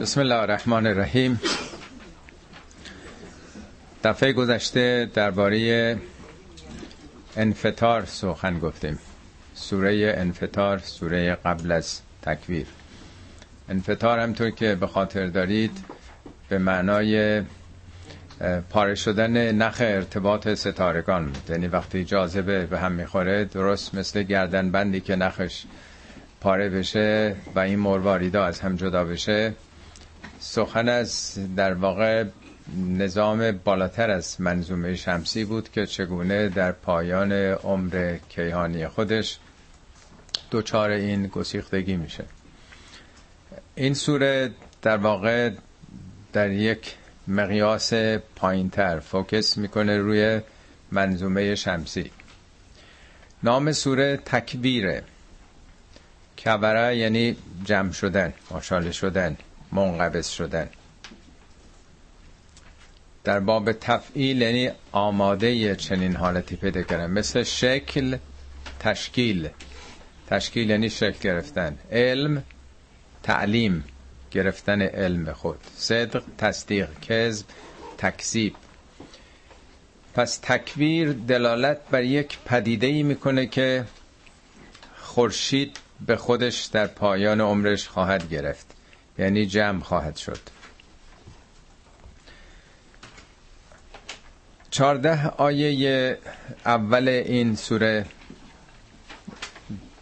بسم الله الرحمن الرحیم. دفعه گذشته درباره انفطار سخن گفتیم. سوره انفطار سوره قبل از تکویر انفطار همطور که به خاطر دارید به معنای پاره شدن نخ ارتباط ستارگان یعنی وقتی جاذبه به هم می‌خوره درست مثل گردن بندی که نخش پاره بشه و این مرواریدا از هم جدا بشه سخن از در واقع نظام بالاتر از منظومه شمسی بود که چگونه در پایان عمر کیهانی خودش دوچار این گسیختگی میشه. این سوره در واقع در یک مقیاس پایینتر فوکس می‌کنه روی منظومه شمسی. نام سوره تکبیره. کبره یعنی جمع شدن ماشاله شدن. منقبض شدن. در باب تفعیل یعنی آماده چنین حالتی پیدا کردن. مثل شکل تشکیل. تشکیل یعنی شکل گرفتن. علم تعلیم. گرفتن علم خود. صدق تصدیق. کذب تکذیب. پس تکویر دلالت بر یک پدیده ای می‌کنه که خورشید به خودش در پایان عمرش خواهد گرفت. یعنی جمع خواهد شد. چارده آیه اول این سوره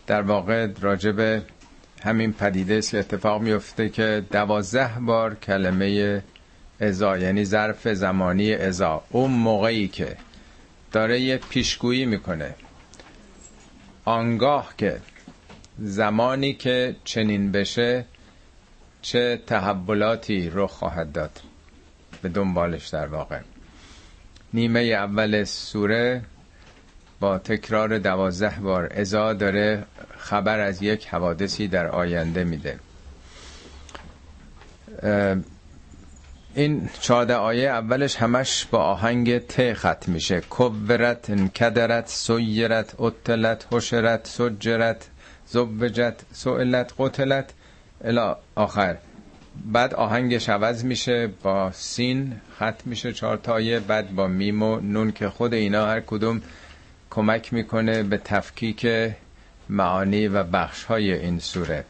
در واقع راجب همین پدیده است که اتفاق میفته که دوازده بار کلمه ازا یعنی ظرف زمانی ازا. اون موقعی که داره یه پیشگویی می‌کنه. آنگاه که زمانی که چنین بشه چه تحولاتی رخ خواهد داد به دنبالش در واقع. نیمه اول سوره با تکرار دوازده بار ازا داره خبر از یک حوادثی در آینده میده. این چهارده آیه اولش همش با آهنگ ت ختم میشه. کبرت انکدرت سیرت اتلت حشرت سجرت زوجت سئلت قتلت. الا آخر. بعد آهنگش عوض میشه با سین ختم میشه چهار تایه بعد با میم و نون که خود اینا هر کدوم کمک می‌کنه به تفکیک معانی و بخش های این سوره.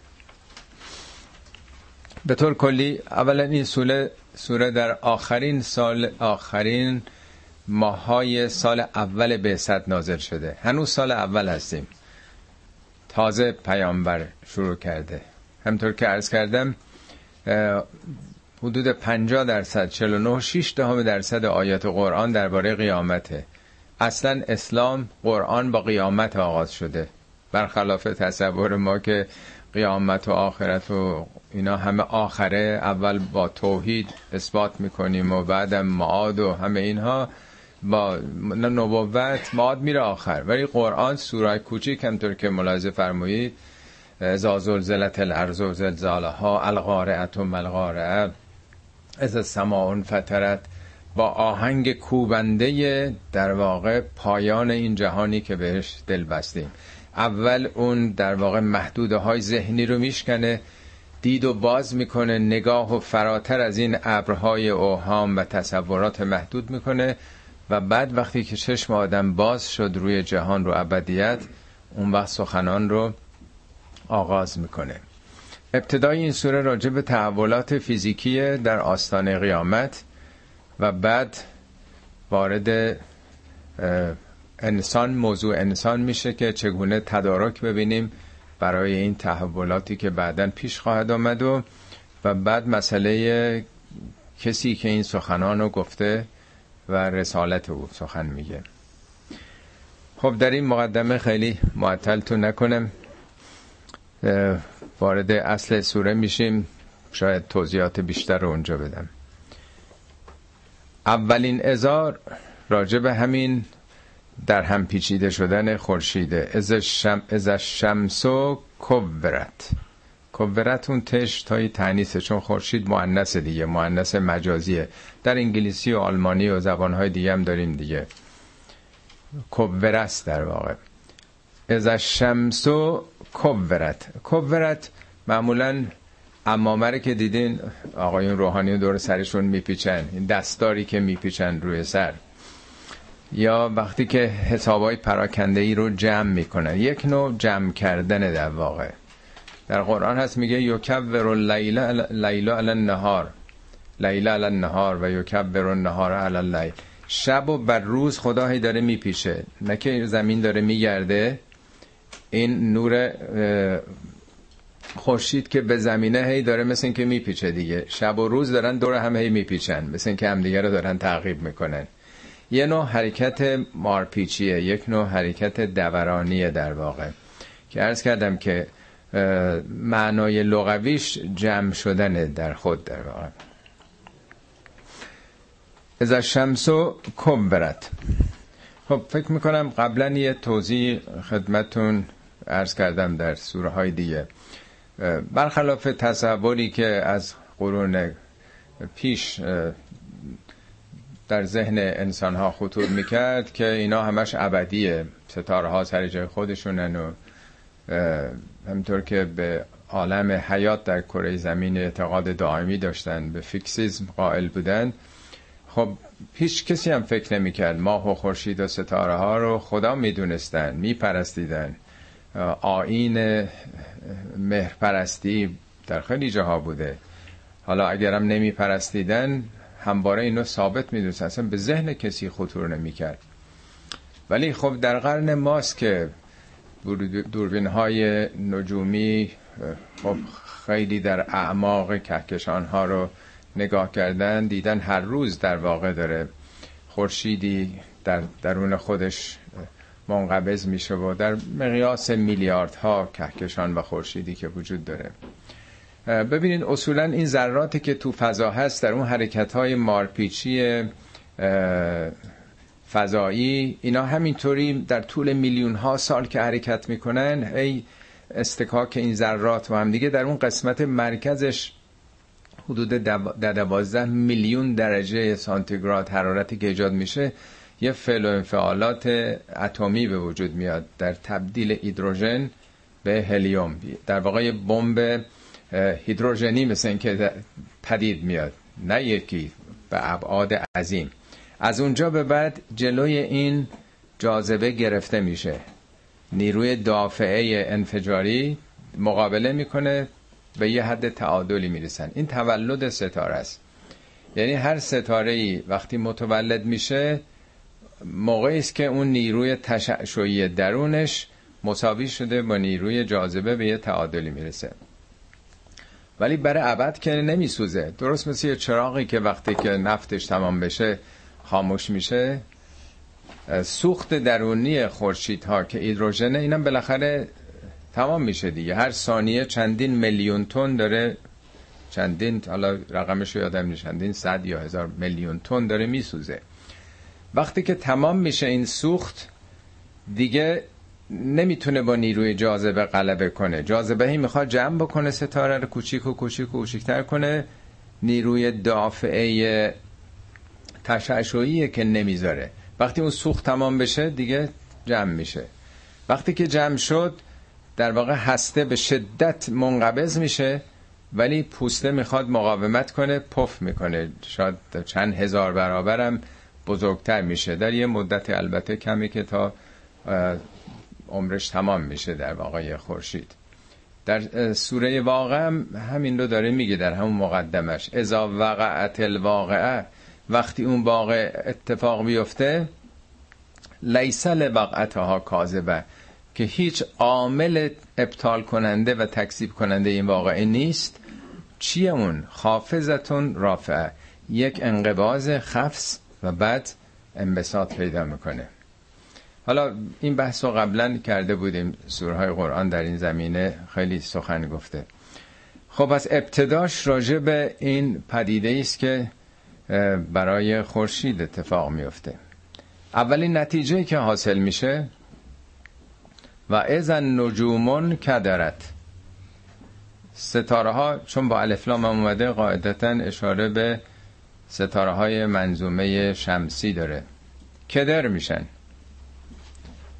به طور کلی اولا این سوره, سوره در آخرین سال آخرین ماهای سال اول به نازل شده. هنوز سال اول هستیم. تازه پیامبر شروع کرده. همطور که عرض کردم حدود 50 درصد 49 6 دهم درصد آیات قرآن درباره قیامته. اصلا اسلام قرآن با قیامت آغاز شده. برخلاف تصور ما که قیامت و آخرت و اینا همه آخره اول با توحید اثبات می‌کنیم و بعدم معاد و همه اینها با نبوت معاد میره آخر. ولی قرآن سوره کوچیک همطور که ملاحظه فرمایید ازا زلزلت الارض و زلزالها القارعت و ملقارعه از سماعون فترت با آهنگ کوبنده در واقع پایان این جهانی که بهش دل بستیم. اول اون در واقع محدوده های ذهنی رو میشکنه دید و باز می‌کنه نگاه و فراتر از این ابرهای اوهام و تصورات محدود می‌کنه و بعد وقتی که چشم آدم باز شد روی جهان رو ابدیت اون وقت سخنان رو آغاز می‌کنه. ابتدای این سوره راجع به تحولات فیزیکی در آستانه قیامت و بعد وارد انسان موضوع انسان میشه که چگونه تدارک ببینیم برای این تحولاتی که بعدا پیش خواهد آمد و و بعد مسئله کسی که این سخنان رو گفته و رسالت او سخن میگه. خب در این مقدمه خیلی معطلتون نکنم. وارد اصل سوره میشیم. شاید توضیحات بیشتر رو اونجا بدم. اولین ازار راجع به همین در هم پیچیده شدن خورشیده. از شم از شمسو کبرت کبرت اون تش تای تعنیسه چون خورشید مؤنث دیگه مؤنث مجازیه. در انگلیسی و آلمانی و زبانهای دیگه هم داریم دیگه. کبرست در واقع. از شمسو کبرت. کبرت معمولا امامه که دیدین آقایون روحانی دور سرشون میپیچن. این دستاری که میپیچن روی سر. یا وقتی که حسابای پراکنده ای رو جمع می‌کنن. یک نوع جمع کردن در واقع. در قرآن هست میگه یکبر اللیل لیل علی النهار. لیل علی النهار و یکبر النهار علی اللیل. شب و بر روز خدا هی داره میپیشه. نه زمین داره میگرده. این نور خورشید که به زمینه هی داره مثل این که میپیچه دیگه. شب و روز دارن دور هم هی میپیچن مثل این که همدیگه رو دارن تعقیب می‌کنن. یه نوع حرکت مارپیچیه یک نوع حرکت دورانیه در واقع. که عرض کردم که معنای لغویش جمع شدن در خود در واقع. از شمسو کبرت خب فکر می‌کنم قبلا یه توضیح خدمتون عرض کردم در سوره های دیگه. برخلاف تصوری که از قرون پیش در ذهن انسان ها خطور می‌کرد که اینا همش ابدیه. ستاره ها سر جای خودشونن و همینطور که به عالم حیات در کره زمین اعتقاد دائمی داشتن به فیکسیزم قائل بودن. خب هیچ کسی هم فکر نمی‌کرد ماه و خورشید و ستاره ها رو خدا می‌دونستن میپرستیدن. آین مهرپرستی در خیلی جاها بوده. حالا اگرم نمیپرستیدن همواره اینو ثابت می‌دونست اصلا به ذهن کسی خطور نمی‌کرد. ولی خب در قرن ماست که دوربین های نجومی خب خیلی در اعماق کهکشان ها رو نگاه کردن دیدن هر روز در واقع داره خورشیدی در درون خودش منقبض میشه و در مقیاس میلیاردها کهکشان و خورشیدی که وجود داره. ببینید اصولا این ذراتی که تو فضا هست در اون حرکت های مارپیچی فضایی اینا همینطوری در طول میلیون ها سال که حرکت می‌کنن ای استکاک این ذرات و هم دیگه در اون قسمت مرکزش حدود دوازده میلیون درجه سانتیگراد حرارتی که ایجاد میشه یه فعل و انفعالات اتمی به وجود میاد در تبدیل هیدروژن به هلیوم. در واقع یه بمب هیدروژنی مثل این که پدید میاد نه یکی به ابعاد عظیم. از اونجا به بعد جلوی این جاذبه گرفته میشه. نیروی دافعه انفجاری مقابله می‌کنه به یه حد تعادلی می‌رسن. این تولد ستاره است. یعنی هر ستاره ای وقتی متولد میشه موقعی است که اون نیروی تشعشعی درونش مساوی شده با نیروی جاذبه به یه تعادلی می‌رسه. ولی برای ابد که نمیسوزه. درست مثل یه چراغی که وقتی که نفتش تمام بشه خاموش میشه. سوخت درونی خورشید ها که هیدروژن اینم بالاخره تمام میشه دیگه. هر ثانیه چندین میلیون تن داره چندین حالا رقمش یادم نیست چندین صد یا هزار میلیون تن داره میسوزه. وقتی که تمام میشه این سوخت دیگه نمی‌تونه با نیروی جاذبه غلبه کنه. جاذبه هی می‌خواد جمع بکنه ستاره رو کوچیک و کوچیک و کوچیکتر کنه. نیروی دافعه تشعشعیه که نمی‌ذاره. وقتی اون سوخت تمام بشه دیگه جمع میشه. وقتی که جمع شد در واقع هسته به شدت منقبض میشه ولی پوسته می‌خواد مقاومت کنه پف می‌کنه. شاید چند هزار برابرم بزرگتر میشه. در یه مدت البته کمی که تا عمرش تمام میشه در واقع خورشید. در سوره واقع هم همین رو داره میگه در همون مقدمش. اذا وقعت الواقعه وقتی اون واقع اتفاق بیفته لیس لوقعتها کاذبه که هیچ عامل ابطال کننده و تکذیب کننده این واقعه نیست. چیه اون؟ خافزتون رافعه. یک انقباز خفص و بعد انبساط پیدا می‌کنه. حالا این بحث رو قبلا کرده بودیم سورهای قرآن در این زمینه خیلی سخن گفته. خب از ابتداش راجع به این پدیده است که برای خورشید اتفاق میفته اولین نتیجه که حاصل میشه و ازن نجومون کدرت. ستاره ها چون با الفلام هم اومده قاعدتا اشاره به ستاره های منظومه شمسی داره. کدر میشن؟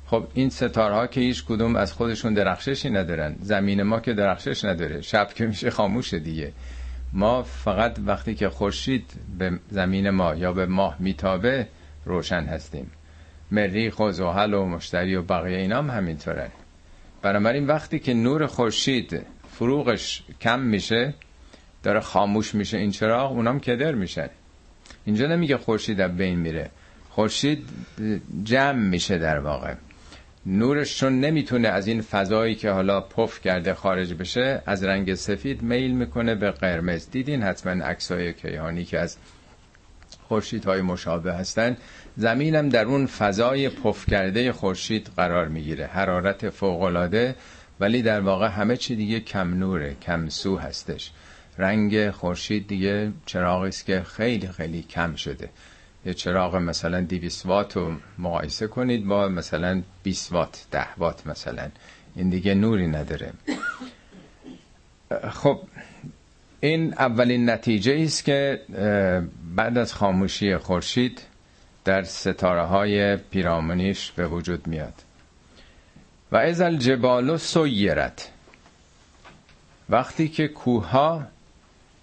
خب این ستارها که هیچ کدوم از خودشون درخششی ندارن. زمین ما که درخشش نداره. شب که میشه خاموشه دیگه. ما فقط وقتی که خورشید به زمین ما یا به ماه میتابه روشن هستیم. مریخ و زحل و مشتری و بقیه اینا هم همینطوره بنابراین وقتی که نور خورشید فروغش کم میشه داره خاموش میشه این چراغ اونام کدر میشن. اینجا نمیگه خورشید از بین میره. خورشید جمع میشه در واقع. نورش چون نمی‌تونه از این فضایی که حالا پف کرده خارج بشه از رنگ سفید میل می‌کنه به قرمز. دیدین حتما عکسای کیهانی که از خورشیدهای مشابه هستن. زمینم در اون فضای پف کرده خورشید قرار می‌گیره. حرارت فوقالعاده ولی در واقع همه چی دیگه کم نوره کم سو هستش. رنگ خورشید دیگه چراغی است که خیلی خیلی کم شده. یه چراغ مثلا 200 وات رو مقایسه کنید با مثلا 20 وات 10 وات مثلا. این دیگه نوری نداره. خب این اولین نتیجه است که بعد از خاموشی خورشید در ستاره های پیرامونیش به وجود میاد. و از الجبال سیرت. وقتی که کوه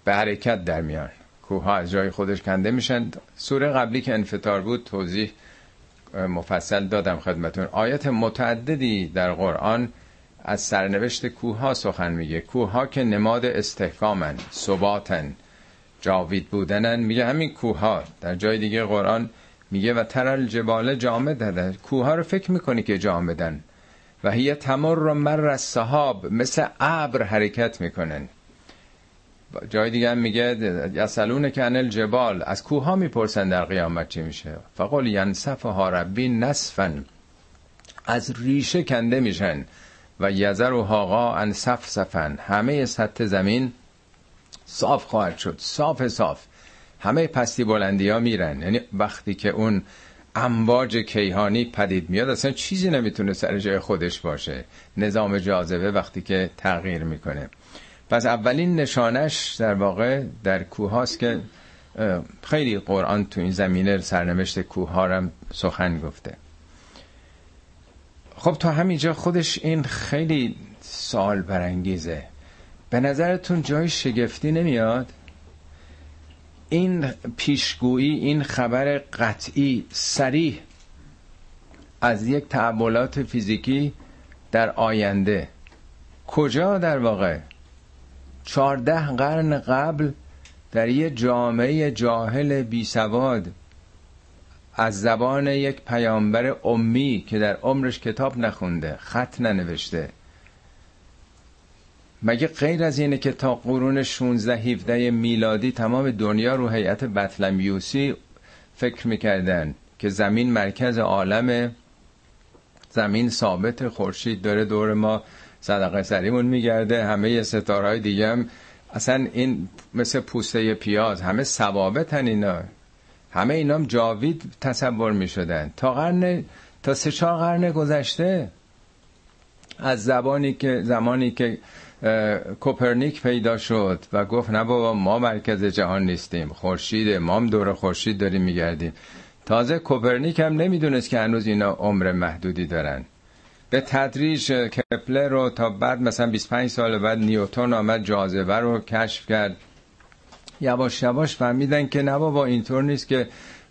به حرکت در میان. کوه از جای خودش کنده میشن. سوره قبلی که انفطار بود توضیح مفصل دادم خدمتون. آیت متعددی در قرآن از سرنوشت کوه ها سخن میگه. کوه ها که نماد استحکامن ثباتن جاوید بودنن. میگه همین کوه ها در جای دیگه قرآن میگه و ترل جبال جامد کوه ها رو فکر می‌کنی که جامدن و هی تمر رو مر صحاب مثل ابر حرکت می‌کنن. جای دیگه هم میگه یسلون که انل جبال از کوه ها می‌پرسن در قیامت چی میشه. فقال ینصف ها ربی نصفن از ریشه کنده میشن. و یزر و هاقا ان صف صفن همه سطح زمین صاف خواهد شد. صاف صاف. همه پستی بلندی ها میرن. یعنی وقتی که اون امواج کیهانی پدید میاد اصلا چیزی نمی‌تونه سر جای خودش باشه. نظام جاذبه وقتی که تغییر می‌کنه. پس اولین نشانش در واقع در کوه که خیلی قرآن تو این زمینه سرنوشت کوه ها سخن گفته. خب تا همینجا خودش این خیلی سال برانگیزه. به نظرتون جای شگفتی نمیاد؟ این پیشگویی این خبر قطعی سریح از یک تعبولات فیزیکی در آینده کجا در واقع؟ چارده قرن قبل در یه جامعه جاهل بی سواد از زبان یک پیامبر امی که در عمرش کتاب نخونده خط ننوشته. مگه غیر از اینه که تا قرون 16 17 میلادی تمام دنیا رو هیئت بطلمیوسی فکر می‌کردن که زمین مرکز عالم زمین ثابت خورشید داره دور ما صدقه سریمون میگرده همه ستارهای دیگه هم اصلا این مثل پوسته پیاز همه ثوابتن اینا. همه اینا هم جاوید تصور می‌شدن. تا قرن تا سه چهار قرن گذشته از زبانی که زمانی که کوپرنیک پیدا شد و گفت نه بابا ما مرکز جهان نیستیم. خورشید ما هم دور خورشید داریم میگردیم. تازه کوپرنیک هم نمی‌دونست که هنوز اینا عمر محدودی دارن. به تدریج کپلر رو تا بعد مثلا 25 سال بعد نیوتون آمد جاذبه رو کشف کرد. یواش یواش فهمیدن که نه بابا اینطور نیست که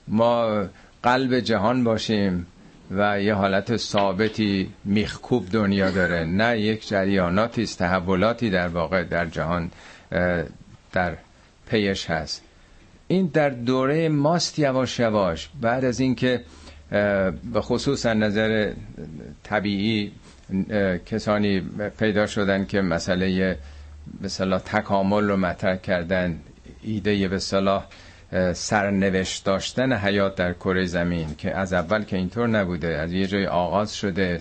ما قلب جهان باشیم و یه حالت ثابتی میخکوب دنیا داره. نه یک جریاناتی است تحولاتی در واقع در جهان در پیش هست. این در دوره ماست یواش یواش. بعد از اینکه به خصوص نظر طبیعی کسانی پیدا شدن که مسئله به صلاح تکامل رو مطرح کردن ایده به صلاح سرنوشت داشتن حیات در کره زمین که از اول که اینطور نبوده از یه جای آغاز شده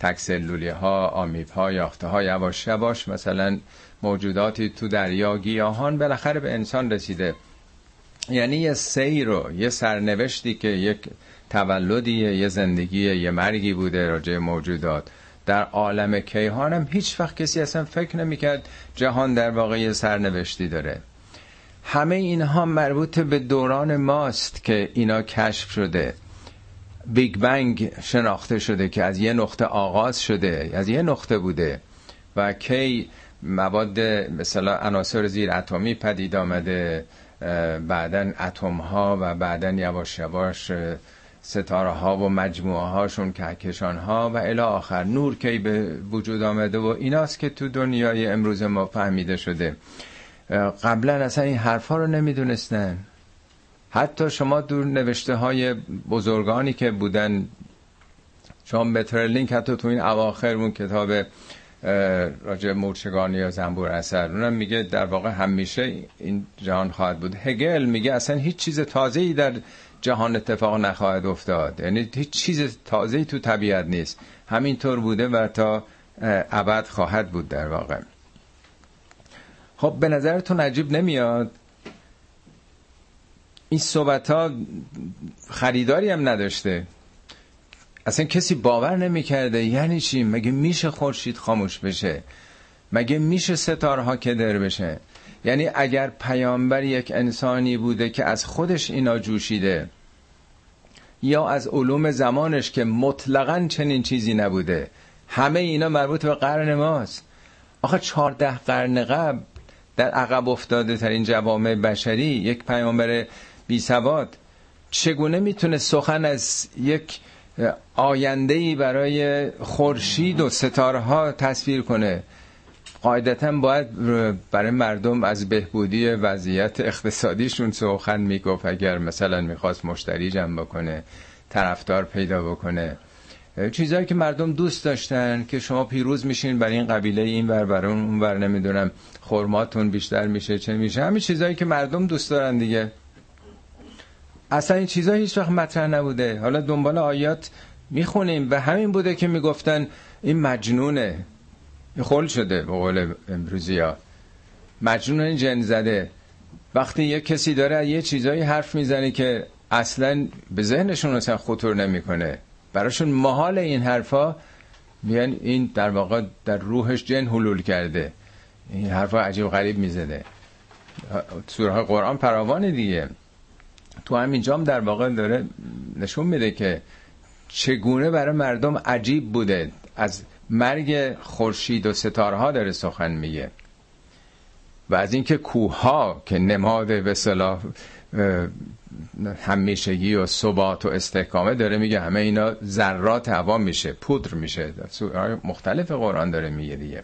تکسلولی ها آمیب ها یاخته ها یواش یواش مثلا موجوداتی تو دریا گیاهان بالاخره به انسان رسیده. یعنی یه سیر رو یه سرنوشتی که یک تولدیه یه زندگی یه مرگی بوده راجع موجودات. در عالم کیهان هم هیچ وقت کسی اصلا فکر نمی‌کرد جهان در واقع یه سرنوشتی داره. همه اینها مربوط به دوران ماست که اینا کشف شده. بیگ بنگ شناخته شده که از یه نقطه آغاز شده از یه نقطه بوده. و کی مواد مثلا عناصر زیر اتمی پدید آمده بعدا اتم ها و بعدا یواش یواش ستاره ها و مجموعه هاشون کهکشان ها و الی آخر. نور کی به وجود آمده و ایناست که تو دنیای امروز ما فهمیده شده. قبلا اصلا این حرفا رو نمی‌دونستن. حتی شما دور نوشته های بزرگانی که بودن شما مترلینک حتی تو این اواخر اون کتاب راجع مورچگانی یا زنبور اثر اونم میگه در واقع همیشه این جهان خواهد بود. هگل میگه اصلا هیچ چیز تازه ای در جهان اتفاق نخواهد افتاد. یعنی هیچ چیز تازه تو طبیعت نیست. همینطور بوده و تا ابد خواهد بود در واقع. خب به نظرتون عجیب نمیاد؟ این صحبت ها خریداری هم نداشته. اصلا کسی باور نمی‌کرده. یعنی چی؟ مگه میشه خورشید خاموش بشه؟ مگه میشه ستارها کدر بشه؟ یعنی اگر پیامبر یک انسانی بوده که از خودش اینا جوشیده یا از علوم زمانش که مطلقا چنین چیزی نبوده همه اینا مربوط به قرن ماست. آخه چهارده قرن قبل در عقب افتاده ترین جوامع بشری یک پیامبر بی سواد چگونه می‌تونه سخن از یک آینده برای خورشید و ستاره ها تصویر کنه؟ قاعدتا باید برای مردم از بهبودی وضعیت اقتصادیشون سخن می‌گفت. اگر مثلا می‌خواست مشتری جمع بکنه طرفدار پیدا بکنه. چیزهایی که مردم دوست داشتن که شما پیروز میشین برای این قبیله این ور بر اون ور نمی‌دونم خرماتون بیشتر میشه چه میشه. همین چیزهایی که مردم دوست دارن دیگه. اصلا این چیزها هیچ وقت مطرح نبوده. حالا دنبال آیات می‌خونیم و همین بوده که می‌گفتن این مجنونه. خل شده به قول امروزی ها. مجنون جن زده. وقتی یه کسی داره یه چیزایی حرف می‌زنه که اصلا به ذهنشون اصلا خطور نمی‌کنه. براشون محال این حرفا میان این در واقع در روحش جن حلول کرده. این حرفا عجیب غریب می‌زده. سوره قرآن پراوان دیگه. تو همین جام در واقع داره نشون میده که چگونه برای مردم عجیب بوده. از مرگ خورشید و ستارها داره سخن میگه. و از اینکه کوه ها که نماد به صلاح همیشگی و ثبات و استحکامه داره میگه همه اینا ذرات هوا میشه پودر میشه. مختلف قرآن داره میگه دیگه.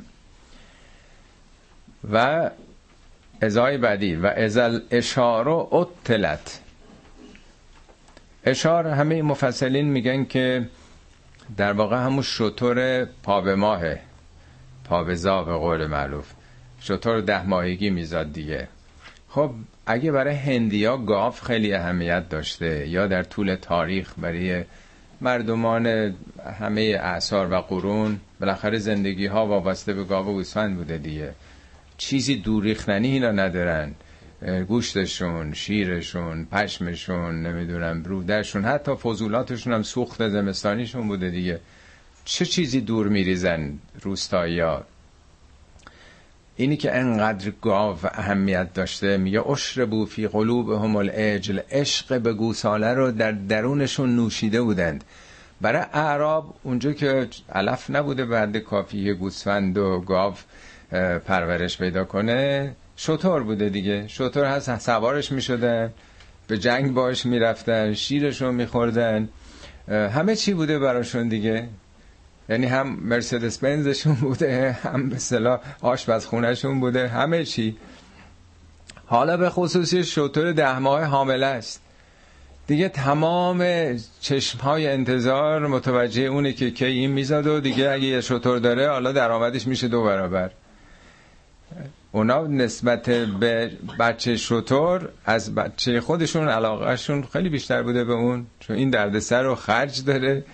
و ازای بعدی و ازل اشارو اتلت اشار همه مفصلین میگن که در واقع همون شطور پا ماهه. پا به قول معروف. شطور ده ماهگی میزاد دیگه. خب اگه برای هندیا گاف خیلی اهمیت داشته یا در طول تاریخ برای مردمان همه اعثار و قرون بالاخره زندگی ها وابسته به گاو و گوسفند بوده دیگه. چیزی دوریختنی اینا ندارن. گوشتشون شیرشون پشمشون نمی‌دونم رودهشون حتی فضولاتشون هم سوخت زمستانیشون بوده دیگه. چه چیزی دور میریزن روستایی ها اینی که انقدر گاو اهمیت داشته میگه اشر بو فی قلوب هم العجل عشق به گوساله رو در درونشون نوشیده بودند. برای اعراب اونجا که علف نبوده بعد کافی گوسفند و گاو پرورش پیدا کنه شطور بوده دیگه. شطور هست سوارش می شدن به جنگ باش می رفتن شیرشون می خوردن همه چی بوده براشون دیگه. یعنی هم مرسدس بنزشون بوده هم مثلا آشپزخونهشون بوده همه چی. حالا به خصوصی شطور ده ماه حامله است. دیگه تمام چشم های انتظار متوجه اونه که کی این میزاد و دیگه اگه یه شطور داره حالا درآمدش میشه دو برابر. اونا نسبت به بچه شطور از بچه خودشون علاقهشون خیلی بیشتر بوده به اون چون این دردسر رو خرج داره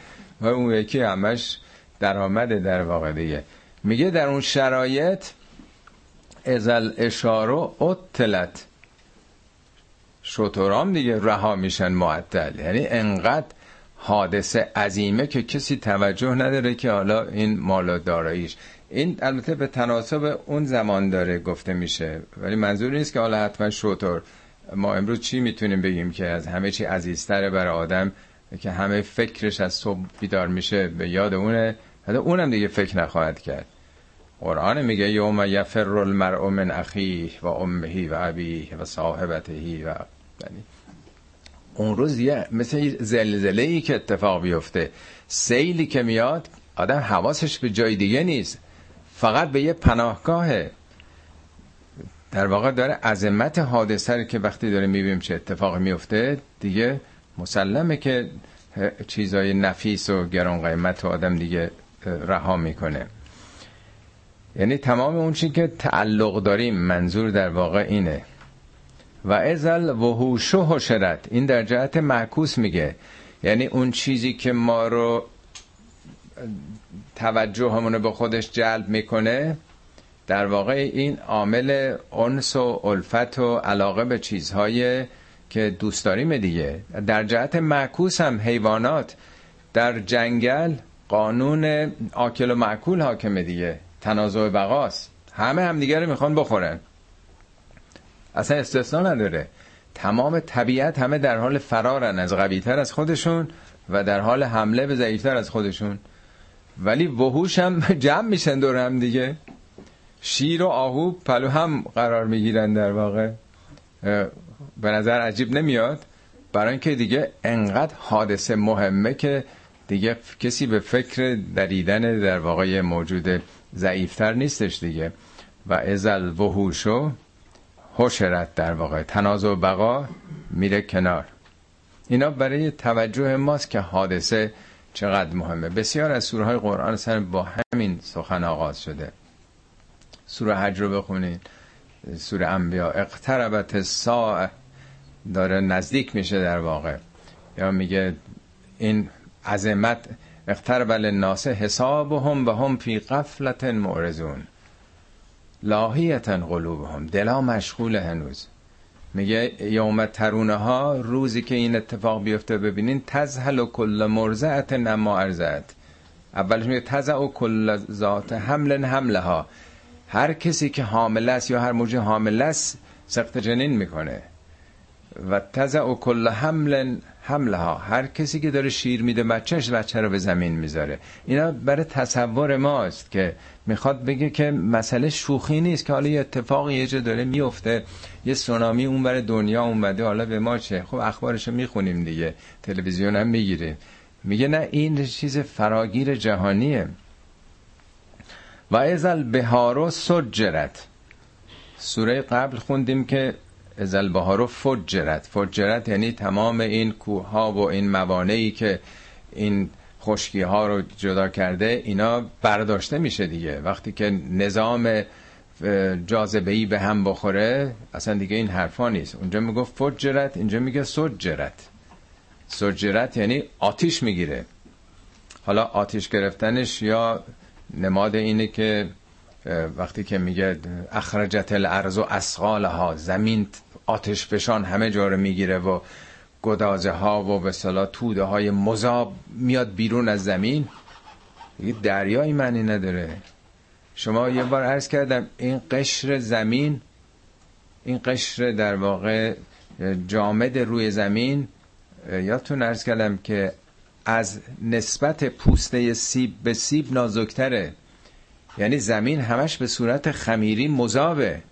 و اون یکی همش درآمده در واقع دیگه. میگه در اون شرایط ازل اشارو اتلت شطورام دیگه رها میشن معطل. یعنی انقدر حادثه عظیمه که کسی توجه نداره که حالا این مال داراییش. این البته به تناسب اون زمان داره گفته میشه. ولی منظور نیست که حالا حتما شطور. ما امروز چی می‌تونیم بگیم که از همه چی عزیزتره برای آدم که همه فکرش از صبح بیدار میشه؟ به یاد اونه. حتی اونم دیگه فکر نخواهد کرد. قرآن میگه یوم یفر المرء من اخیه و امهی و ابیه و صاحبتهی و یعنی اون روز یه مثل زلزله ای که اتفاق بیفته. سیلی که میاد آدم حواسش به جای دیگه نیست. فقط به یه پناهگاهه در واقع داره عظمت حادثه که وقتی داره می‌بینیم چه اتفاقی میفته دیگه مسلمه که چیزای نفیس و گران قیمت و آدم دیگه رها می‌کنه. یعنی تمام اون چی که تعلق داریم منظور در واقع اینه. و ازل وحوش و حشرت این در جهت معکوس میگه. یعنی اون چیزی که ما رو توجه همونو به خودش جلب می‌کنه در واقع این عامل انس و الفت و علاقه به چیزهای که دوست داریم دیگه. در جهت معکوس هم حیوانات در جنگل قانون آکل و معکول حاکمه دیگه. تنازع بقاست. همه همدیگه رو می‌خوان بخورن. اصلا استثنا نداره. تمام طبیعت همه در حال فرارن از قویتر از خودشون و در حال حمله به ضعیفتر از خودشون. ولی وحوش هم جمع میشن دور هم دیگه. شیر و آهو پلو هم قرار می‌گیرن در واقع. به نظر عجیب نمیاد. برای اینکه دیگه انقدر حادثه مهمه که دیگه کسی به فکر دریدن در واقع موجود ضعیفتر نیستش دیگه. و ازل وحوشو حشرت در واقع. تنازع و بقا میره کنار. اینا برای توجه ماست که حادثه چقدر مهمه. بسیار از سوره های قرآن سر با همین سخن آغاز شده. سوره حج رو بخونید. سوره انبیا اقتربت ساعه داره نزدیک میشه در واقع. یا میگه این عظمت اقترب للناس حسابهم و هم فی قفلت معرضون. لاهیتا قلوبهم. دلا مشغول هنوز. میگه یوم ترونه ها روزی که این اتفاق بیفته ببینین تزهل و کل مرزعت نما ارزد اولش میگه تزع و کل ذات حمل حمله ها هر کسی که حامل است یا هر موجود حامل است سخت جنین می‌کنه. و تزع کل حمل حمله ها هر کسی که داره شیر میده بچهش بچه رو به زمین می‌ذاره. اینا برای تصور ماست که می‌خواد بگه که مسئله شوخی نیست که حالا یه اتفاق یه جا داره میفته یه سونامی اون برای دنیا اومده حالا به ما چه؟ خب اخبارشو می‌خونیم دیگه تلویزیون هم می‌گیریم. میگه نه این چیز فراگیر جهانیه. و ازل بهارو سجرت. سوره قبل خوندیم که ازل بهارو فجرت. فجرت یعنی تمام این کوه ها و این موانعی که این خشکی ها رو جدا کرده اینا برداشته میشه دیگه. وقتی که نظام جاذبه به هم بخوره اصلا دیگه این حرفا نیست. اونجا میگه فجرت اینجا میگه سجرت. سجرت یعنی آتیش می‌گیره. حالا آتیش گرفتنش یا نماد اینه که وقتی که میگه اخرجت الارض و اسقالها زمین آتش فشان همه جا رو می‌گیره و گدازه ها و به صلاح توده های مذاب میاد بیرون از زمین. یه دریایی معنی نداره. شما یه بار عرض کردم این قشر زمین این قشر در واقع جامد روی زمین یادتون عرض کردم که از نسبت پوسته سیب به سیب نازکتره. یعنی زمین همش به صورت خمیری مذابه.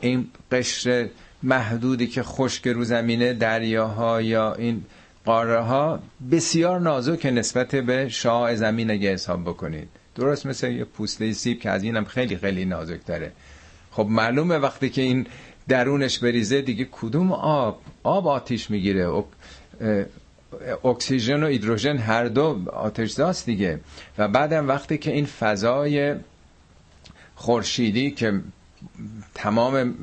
این قشر محدودی که خشک رو زمینه دریاها یا این قاره ها بسیار نازک نسبت به شاه زمین اگه حساب بکنید. درست مثل یه پوسته سیب که از اینم خیلی خیلی نازک داره خب معلومه وقتی که این درونش بریزه دیگه کدوم آب؟ آب آتیش می‌گیره. اکسیژن و هیدروژن هر دو آتشزاست دیگه. و بعدم وقتی که این فضای خورشیدی که تمام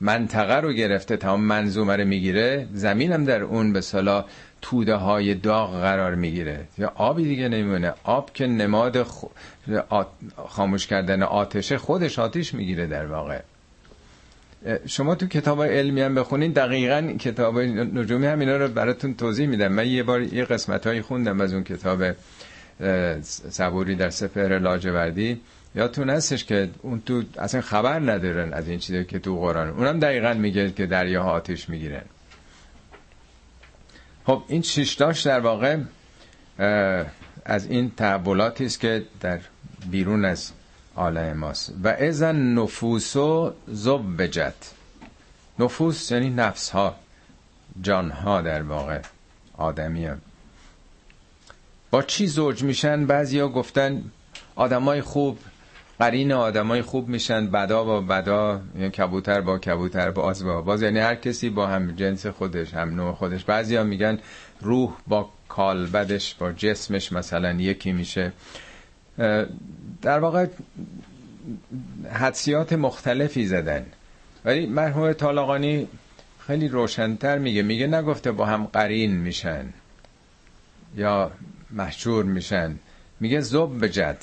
منطقه رو گرفته تمام منظومه رو می‌گیره هم در اون به صلاح توده های داغ قرار می‌گیره. یا آبی دیگه نمیمونه. آب که نماد خاموش کردن آتشه خودش آتیش می‌گیره در واقع. شما تو کتاب علمی هم بخونین دقیقا کتاب نجومی هم اینا رو براتون توضیح میدم. من یه بار یه قسمت هایی خوندم از اون کتاب صبوری در سفر لاجوردی. یادتون هستش که اون تو اصلا خبر ندارن از این چیزی که تو قرآن. اونم دقیقا میگه که دریاها آتش می‌گیرن. خب این شیشتاش در واقع از این تحولاتی است که در بیرون از عالم ماست. و ازن نفوس و زبجت. نفوس یعنی نفس ها جان ها در واقع آدمی هم. با چی زوج میشن؟ بعضیا گفتن آدمای خوب قرین آدمای خوب میشن. بدا با بدا یعنی کبوتر با کبوتر باز با باز. یعنی هر کسی با هم جنس خودش هم نوع خودش. بعضیا میگن روح با کالبدش با جسمش مثلا یکی میشه. در واقع حدسیات مختلفی زدن. ولی مرحوم طالقانی خیلی روشنتر میگه. میگه نگفته با هم قرین میشن یا محجور میشن. میگه زب بجد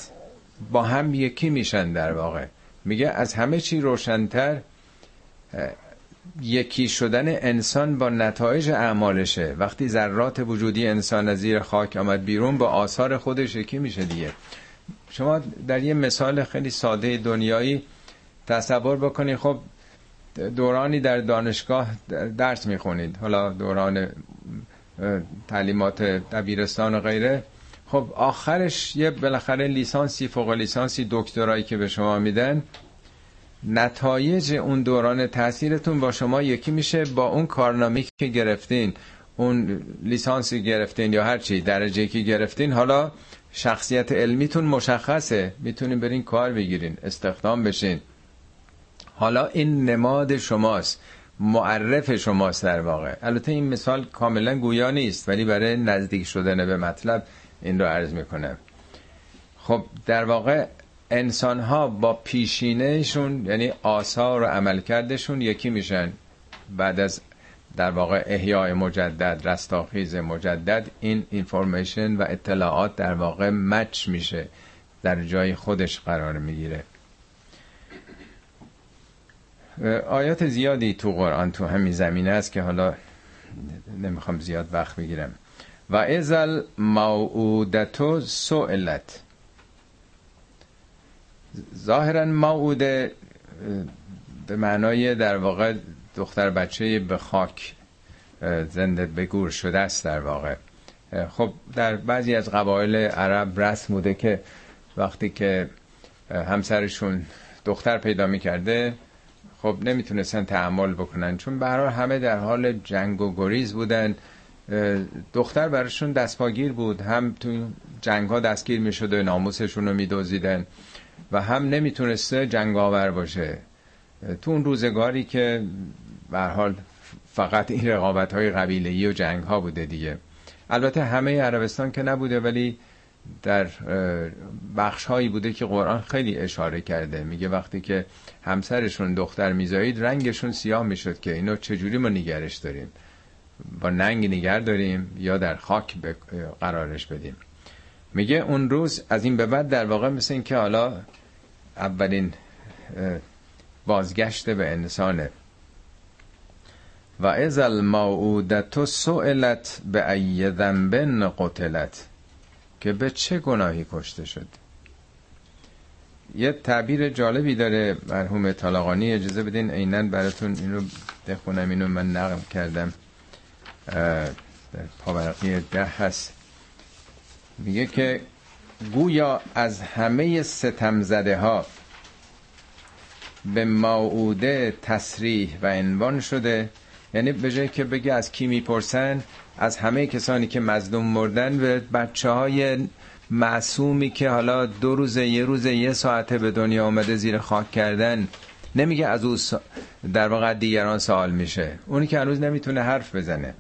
با هم یکی میشن در واقع. میگه از همه چی روشنتر یکی شدن انسان با نتایج اعمالشه. وقتی ذرات وجودی انسان از زیر خاک آمد بیرون با آثار خودش یکی میشه دیگه. شما در یه مثال خیلی ساده دنیایی تصور بکنید خب دورانی در دانشگاه درس می‌خونید حالا دوران تعلیمات دبیرستان و غیره. خب آخرش یه بالاخره لیسانسی فوق لیسانسی دکترایی که به شما میدن نتایج اون دوران تاثیرتون با شما یکی میشه با اون کارنامه که گرفتین اون لیسانسی گرفتین یا هر چی درجه که گرفتین. حالا شخصیت علمیتون مشخصه. می‌تونین برین کار بگیرین استخدام بشین. حالا این نماد شماست معرف شماست در واقع. البته این مثال کاملا گویا نیست ولی برای نزدیک شدن به مطلب این رو عرض می‌کنم. خب در واقع انسان ها با پیشینهشون یعنی آثار و عملکردشون یکی میشن. بعد از در واقع احیای مجدد رستاخیز مجدد این اینفورمیشن و اطلاعات در واقع مچ میشه در جای خودش قرار می‌گیره. آیات زیادی تو قرآن تو همین زمینه است که حالا نمی‌خوام زیاد وقت بگیرم. و ازل موعودتو سئلت. ظاهرا موعوده به معنای در واقع دختر بچه به خاک زنده به گور شده است در واقع. خب در بعضی از قبایل عرب رسم بوده که وقتی که همسرشون دختر پیدا می‌کرده خب نمی‌تونستن تحمل بکنن. چون به همه در حال جنگ و گریز بودن. دختر براشون دستپاگیر بود. هم تو جنگ ها دستگیر می‌شد و ناموسشون رو میدوزیدن و هم نمی‌تونسته جنگاور باشه. تو اون روزگاری که به حال فقط این رقابت های قبیله‌ای و جنگ ها بوده دیگه. البته همه عربستان که نبوده ولی در بخش هایی بوده که قرآن خیلی اشاره کرده. میگه وقتی که همسرشون دختر میزایید رنگشون سیاه می‌شد که اینو چجوری ما نگرش داریم؟ با ننگ نگر داریم یا در خاک قرارش بدیم؟ میگه اون روز از این به بعد در واقع مثل این که حالا اولین بازگشت به انسانه و از الموعودت سئلت به ای ذنب قتلت که به چه گناهی کشته شد؟ یه تعبیر جالبی داره مرحوم طالقانی اجازه بدین عینا براتون اینو بخونم اینو من نقل کردم. پاورقی ده هست. میگه که گویا از همه ستم زده ها به موعوده تصریح و عنوان شده یعنی به جای که بگه از کی می‌پرسن از همه کسانی که مظلوم مردن به بچه های معصومی که حالا دو روزه یه روزه یه ساعته به دنیا آمده زیر خاک کردن نمیگه از او در واقع دیگران سوال میشه. اونی که هنوز نمی‌تونه حرف بزنه.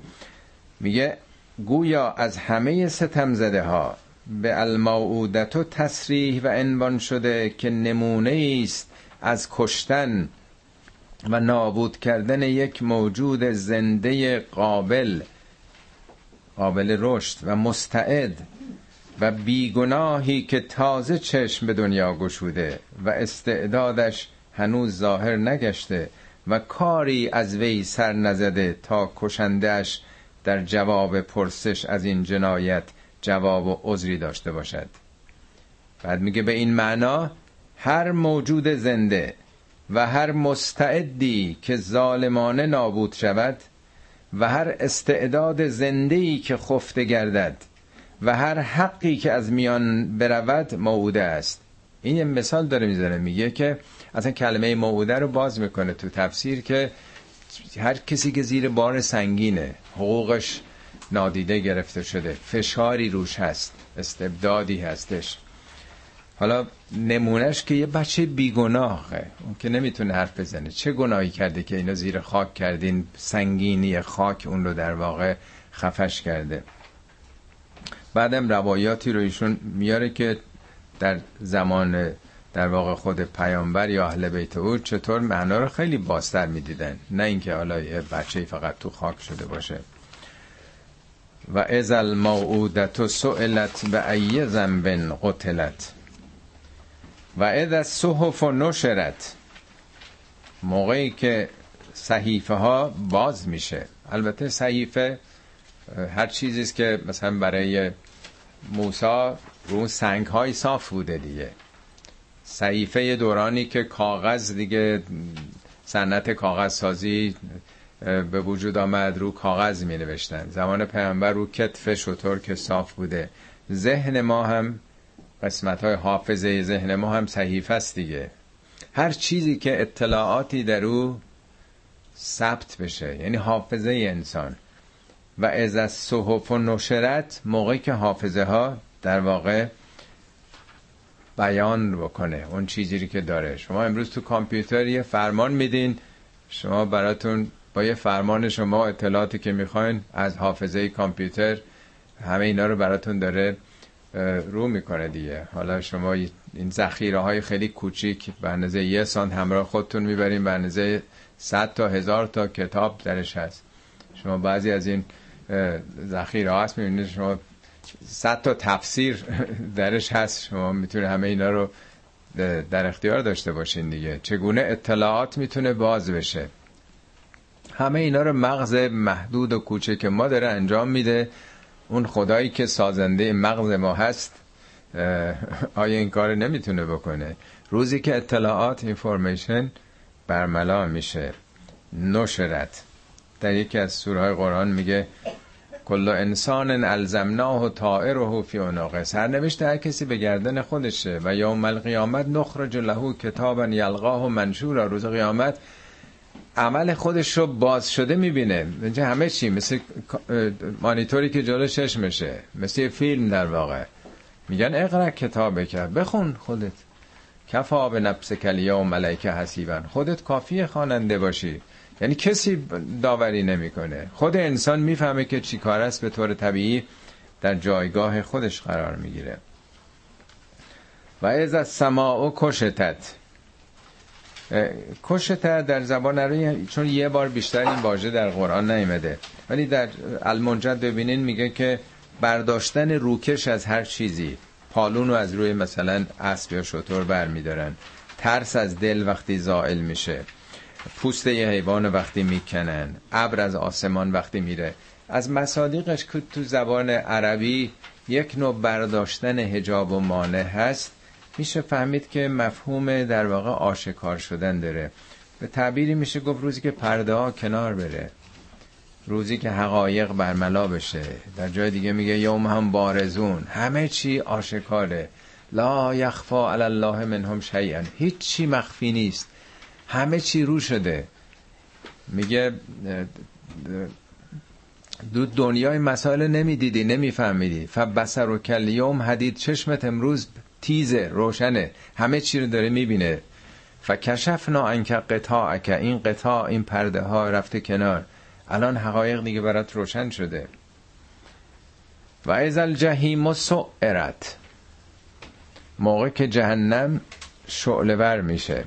میگه گویا از همه ستم زده ها به الموعودت و تصریح و عنوان شده که نمونه است از کشتن و نابود کردن یک موجود زنده قابل قابل رشد و مستعد و بیگناهی که تازه چشم به دنیا گشوده و استعدادش هنوز ظاهر نگشته و کاری از وی سر نزده تا کشندهش در جواب پرسش از این جنایت جواب و عذری داشته باشد. بعد میگه به این معنا هر موجود زنده و هر مستعدی که ظالمانه نابود شود و هر استعداد زنده ای که خفته گردد و هر حقی که از میان برود موعوده است. این یه مثال داره می‌زنه میگه که اصلا کلمه موعوده رو باز می‌کنه تو تفسیر که هر کسی که زیر بار سنگینه حقوقش نادیده گرفته شده فشاری روش هست استبدادی هستش. حالا نمونهش که یه بچه بیگناهه. اون که نمی‌تونه حرف بزنه. چه گناهی کرده که اینا زیر خاک کردین؟ سنگینی خاک اون رو در واقع خفش کرده. بعدم روایاتی رو ایشون میاره که در زمان در واقع خود پیامبر یا اهل بیت او چطور معنا رو خیلی بازتر می‌دیدن. نه اینکه حالا یه بچه فقط تو خاک شده باشه. و از الموعودت سئلت به ای ذنب قتلت. و از از صحف و نشرت موقعی که صحیفه ها باز میشه. البته صحیفه هر چیزیست که مثلا برای موسا رو سنگ های صاف بوده دیگه. صحیفه دورانی که کاغذ دیگه صنعت کاغذ سازی به وجود آمد رو کاغذ می نوشتن. زمان پیامبر رو کتف شطور که صاف بوده. ذهن ما هم قسمت های حافظه ذهن ما هم صحیفه است دیگه. هر چیزی که اطلاعاتی در او ثبت بشه یعنی حافظه انسان. و از از صحف و نشرت موقعی که حافظه ها در واقع بیان بکنه اون چیزی که داره. شما امروز تو کامپیوتر یه فرمان میدین شما براتون با یه فرمان شما اطلاعاتی که می‌خواین از حافظه کامپیوتر همه اینا رو براتون داره. رو می‌کنه دیگه. حالا شما این ذخیره های خیلی کوچیک به اندازه یه سانت همراه خودتون می‌برین به اندازه 100 تا هزار تا کتاب درش هست. شما بعضی از این ذخیره هست می‌بینید شما 100 تا تفسیر درش هست. شما می‌تونه همه اینا رو در اختیار داشته باشین دیگه. چگونه اطلاعات می‌تونه باز بشه؟ همه اینا رو مغز محدود و کوچک ما داره انجام میده. اون خدایی که سازنده مغز ما هست آیا این کار نمی‌تونه بکنه؟ روزی که اطلاعات اینفورمیشن برملا میشه. نشرت. در یکی از سوره های قرآن میگه کل انسان الزمناه و طائره فی عناقه. سرنوشت هر کسی به گردن خودشه و یوم القیامت نخرج له کتابا یلقاه منشورا. روز قیامت عمل خودش رو باز شده می‌بینه. اینجا همه چی مثل مانیتوری که جلو چشمشه مثل فیلم در واقع. میگن اقرا کتاب کرد بخون خودت. کفا به نفس کلیا و ملائکه حسیبن خودت کافی خواننده باشی. یعنی کسی داوری نمی‌کنه. خود انسان می‌فهمه که چی کار است به طور طبیعی در جایگاه خودش قرار می‌گیره. و از سما و کشتت. کشتت در زبان عربی چون یه بار بیشتر این واژه در قرآن نیمده ولی در المنجد ببینین میگه که برداشتن روکش از هر چیزی پالون رو از روی مثلا اسب یا شطور برمیدارن. ترس از دل وقتی زائل میشه. پوست یه حیوان وقتی می‌کنن. ابر از آسمان وقتی میره. از مصادیقش که تو زبان عربی یک نوع برداشتن هجاب و مانع هست. میشه فهمید که مفهوم در واقع آشکار شدن داره. به تعبیری میشه گفت روزی که پرده ها کنار بره. روزی که حقایق برملا بشه. در جای دیگه میگه یوم هم بارزون. همه چی آشکاره. لا یخفا علی الله منهم شیئا. هیچ چی مخفی نیست. همه چی رو شده. میگه دو دنیای مسائل نمی‌دیدی نمیفهمیدی. فبصر و کلیوم حدید چشمت امروز تیزه روشنه. همه چی رو داره می‌بینه. فکشفنا انک قطاع که این قطاع این پرده ها رفته کنار. الان حقایق دیگه برات روشن شده. و از الجحیم سعرت. موقع که جهنم شعله میشه.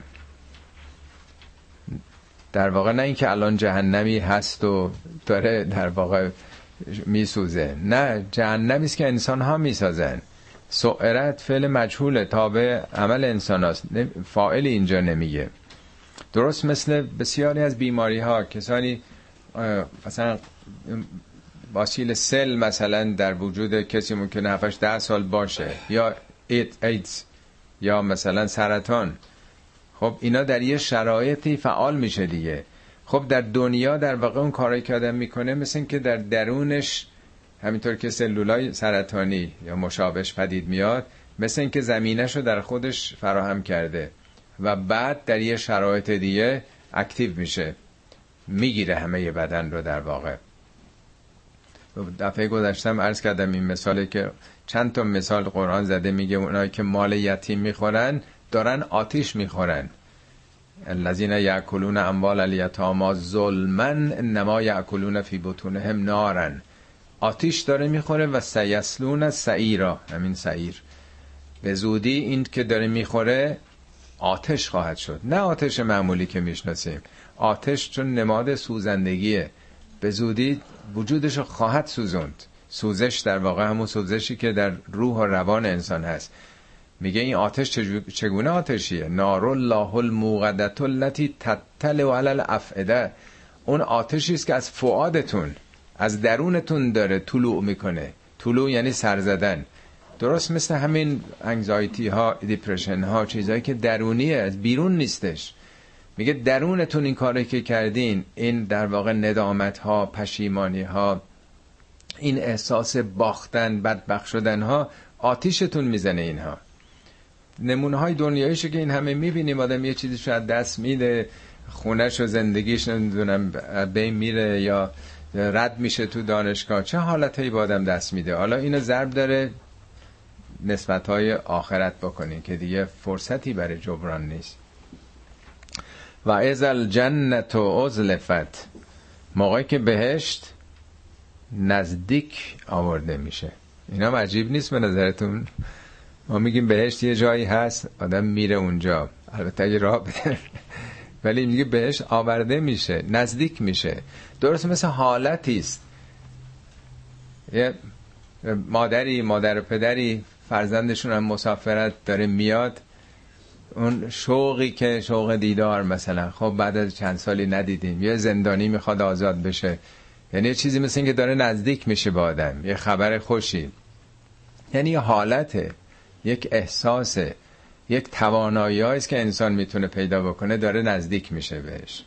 در واقع نه اینکه الان جهنمی هست و داره در واقع میسوزه. نه جهنمی است که انسان ها می‌سازن. سعرت فعل مجهول تابع عمل انسان هست فائل اینجا نمیگه. درست مثل بسیاری از بیماری ها کسانی مثلا واسیل سل مثلا در وجود کسی ممکنه 7 ده سال باشه یا ایدز یا مثلا سرطان. خب اینا در یه شرایطی فعال میشه دیگه. خب در دنیا در واقع اون کارایی که آدم می‌کنه مثل که در درونش همینطور که سلولای سرطانی یا مشابش پدید میاد مثل اینکه زمینش رو در خودش فراهم کرده و بعد در یه شرایط دیگه اکتیو میشه. می‌گیره همه بدن رو در واقع. دفعه گذاشتم عرض کردم این مثاله که چند تا مثال قرآن زده میگه اونایی که مال یتیم می‌خورن دارن آتیش می‌خورن. الذین یاکلون اموال الیتاما ظلما انما یاکلون فی بطونهم نارن آتیش داره می‌خوره و سیسلون سعیرا همین سعیر. به زودی این که داره می‌خوره آتش خواهد شد. نه آتش معمولی که می‌شناسیم. آتش چون نماد سوزندگیه. به زودی وجودش خواهد سوزند سوزش در واقع همون سوزشی که در روح و روان انسان هست. میگه این آتش چگونه آتشیه؟ نار الله الموقدت التي تطلع علی الافئده. اون آتشی است که از فؤادتون از درونتون داره طلوع می‌کنه. طلوع یعنی سر زدن. درست مثل همین انگزایتی ها دیپرشن ها چیزهایی که درونیه از بیرون نیستش. میگه درونتون این کاری که کردین این در واقع ندامت ها پشیمانی ها این احساس باختن بدبخ شدن ها آتیشتون می‌زنه اینها. نمونه های دنیاییشو که این همه می‌بینیم آدم یه چیزی شاید دست میده خونش و زندگیش نمی‌دونم بین میره یا رد میشه تو دانشگاه. چه حالت هایی با آدم دست میده؟ حالا اینو ضرب داره نسبت های آخرت بکنین که دیگه فرصتی برای جبران نیست. و از الجنت و ازلفت موقعی که بهشت نزدیک آورده میشه. اینا عجیب نیست به نظرتون؟ ما میگیم بهشت یه جایی هست آدم میره اونجا. البته اگه راه بده ولی میگه بهشت آورده میشه نزدیک میشه. درست مثل حالتی است. یه مادری مادر و پدری فرزندشون هم مسافرت داره میاد. اون شوقی که شوق دیدار مثلا. خب بعد از چند سالی ندیدیم. یه زندانی می‌خواد آزاد بشه. یعنی یه چیزی مثل این که داره نزدیک میشه به آدم. یه خبر خوشی. یعنی یه حالته. یک احساس یک توانایی است که انسان می‌تونه پیدا بکنه داره نزدیک میشه بهش.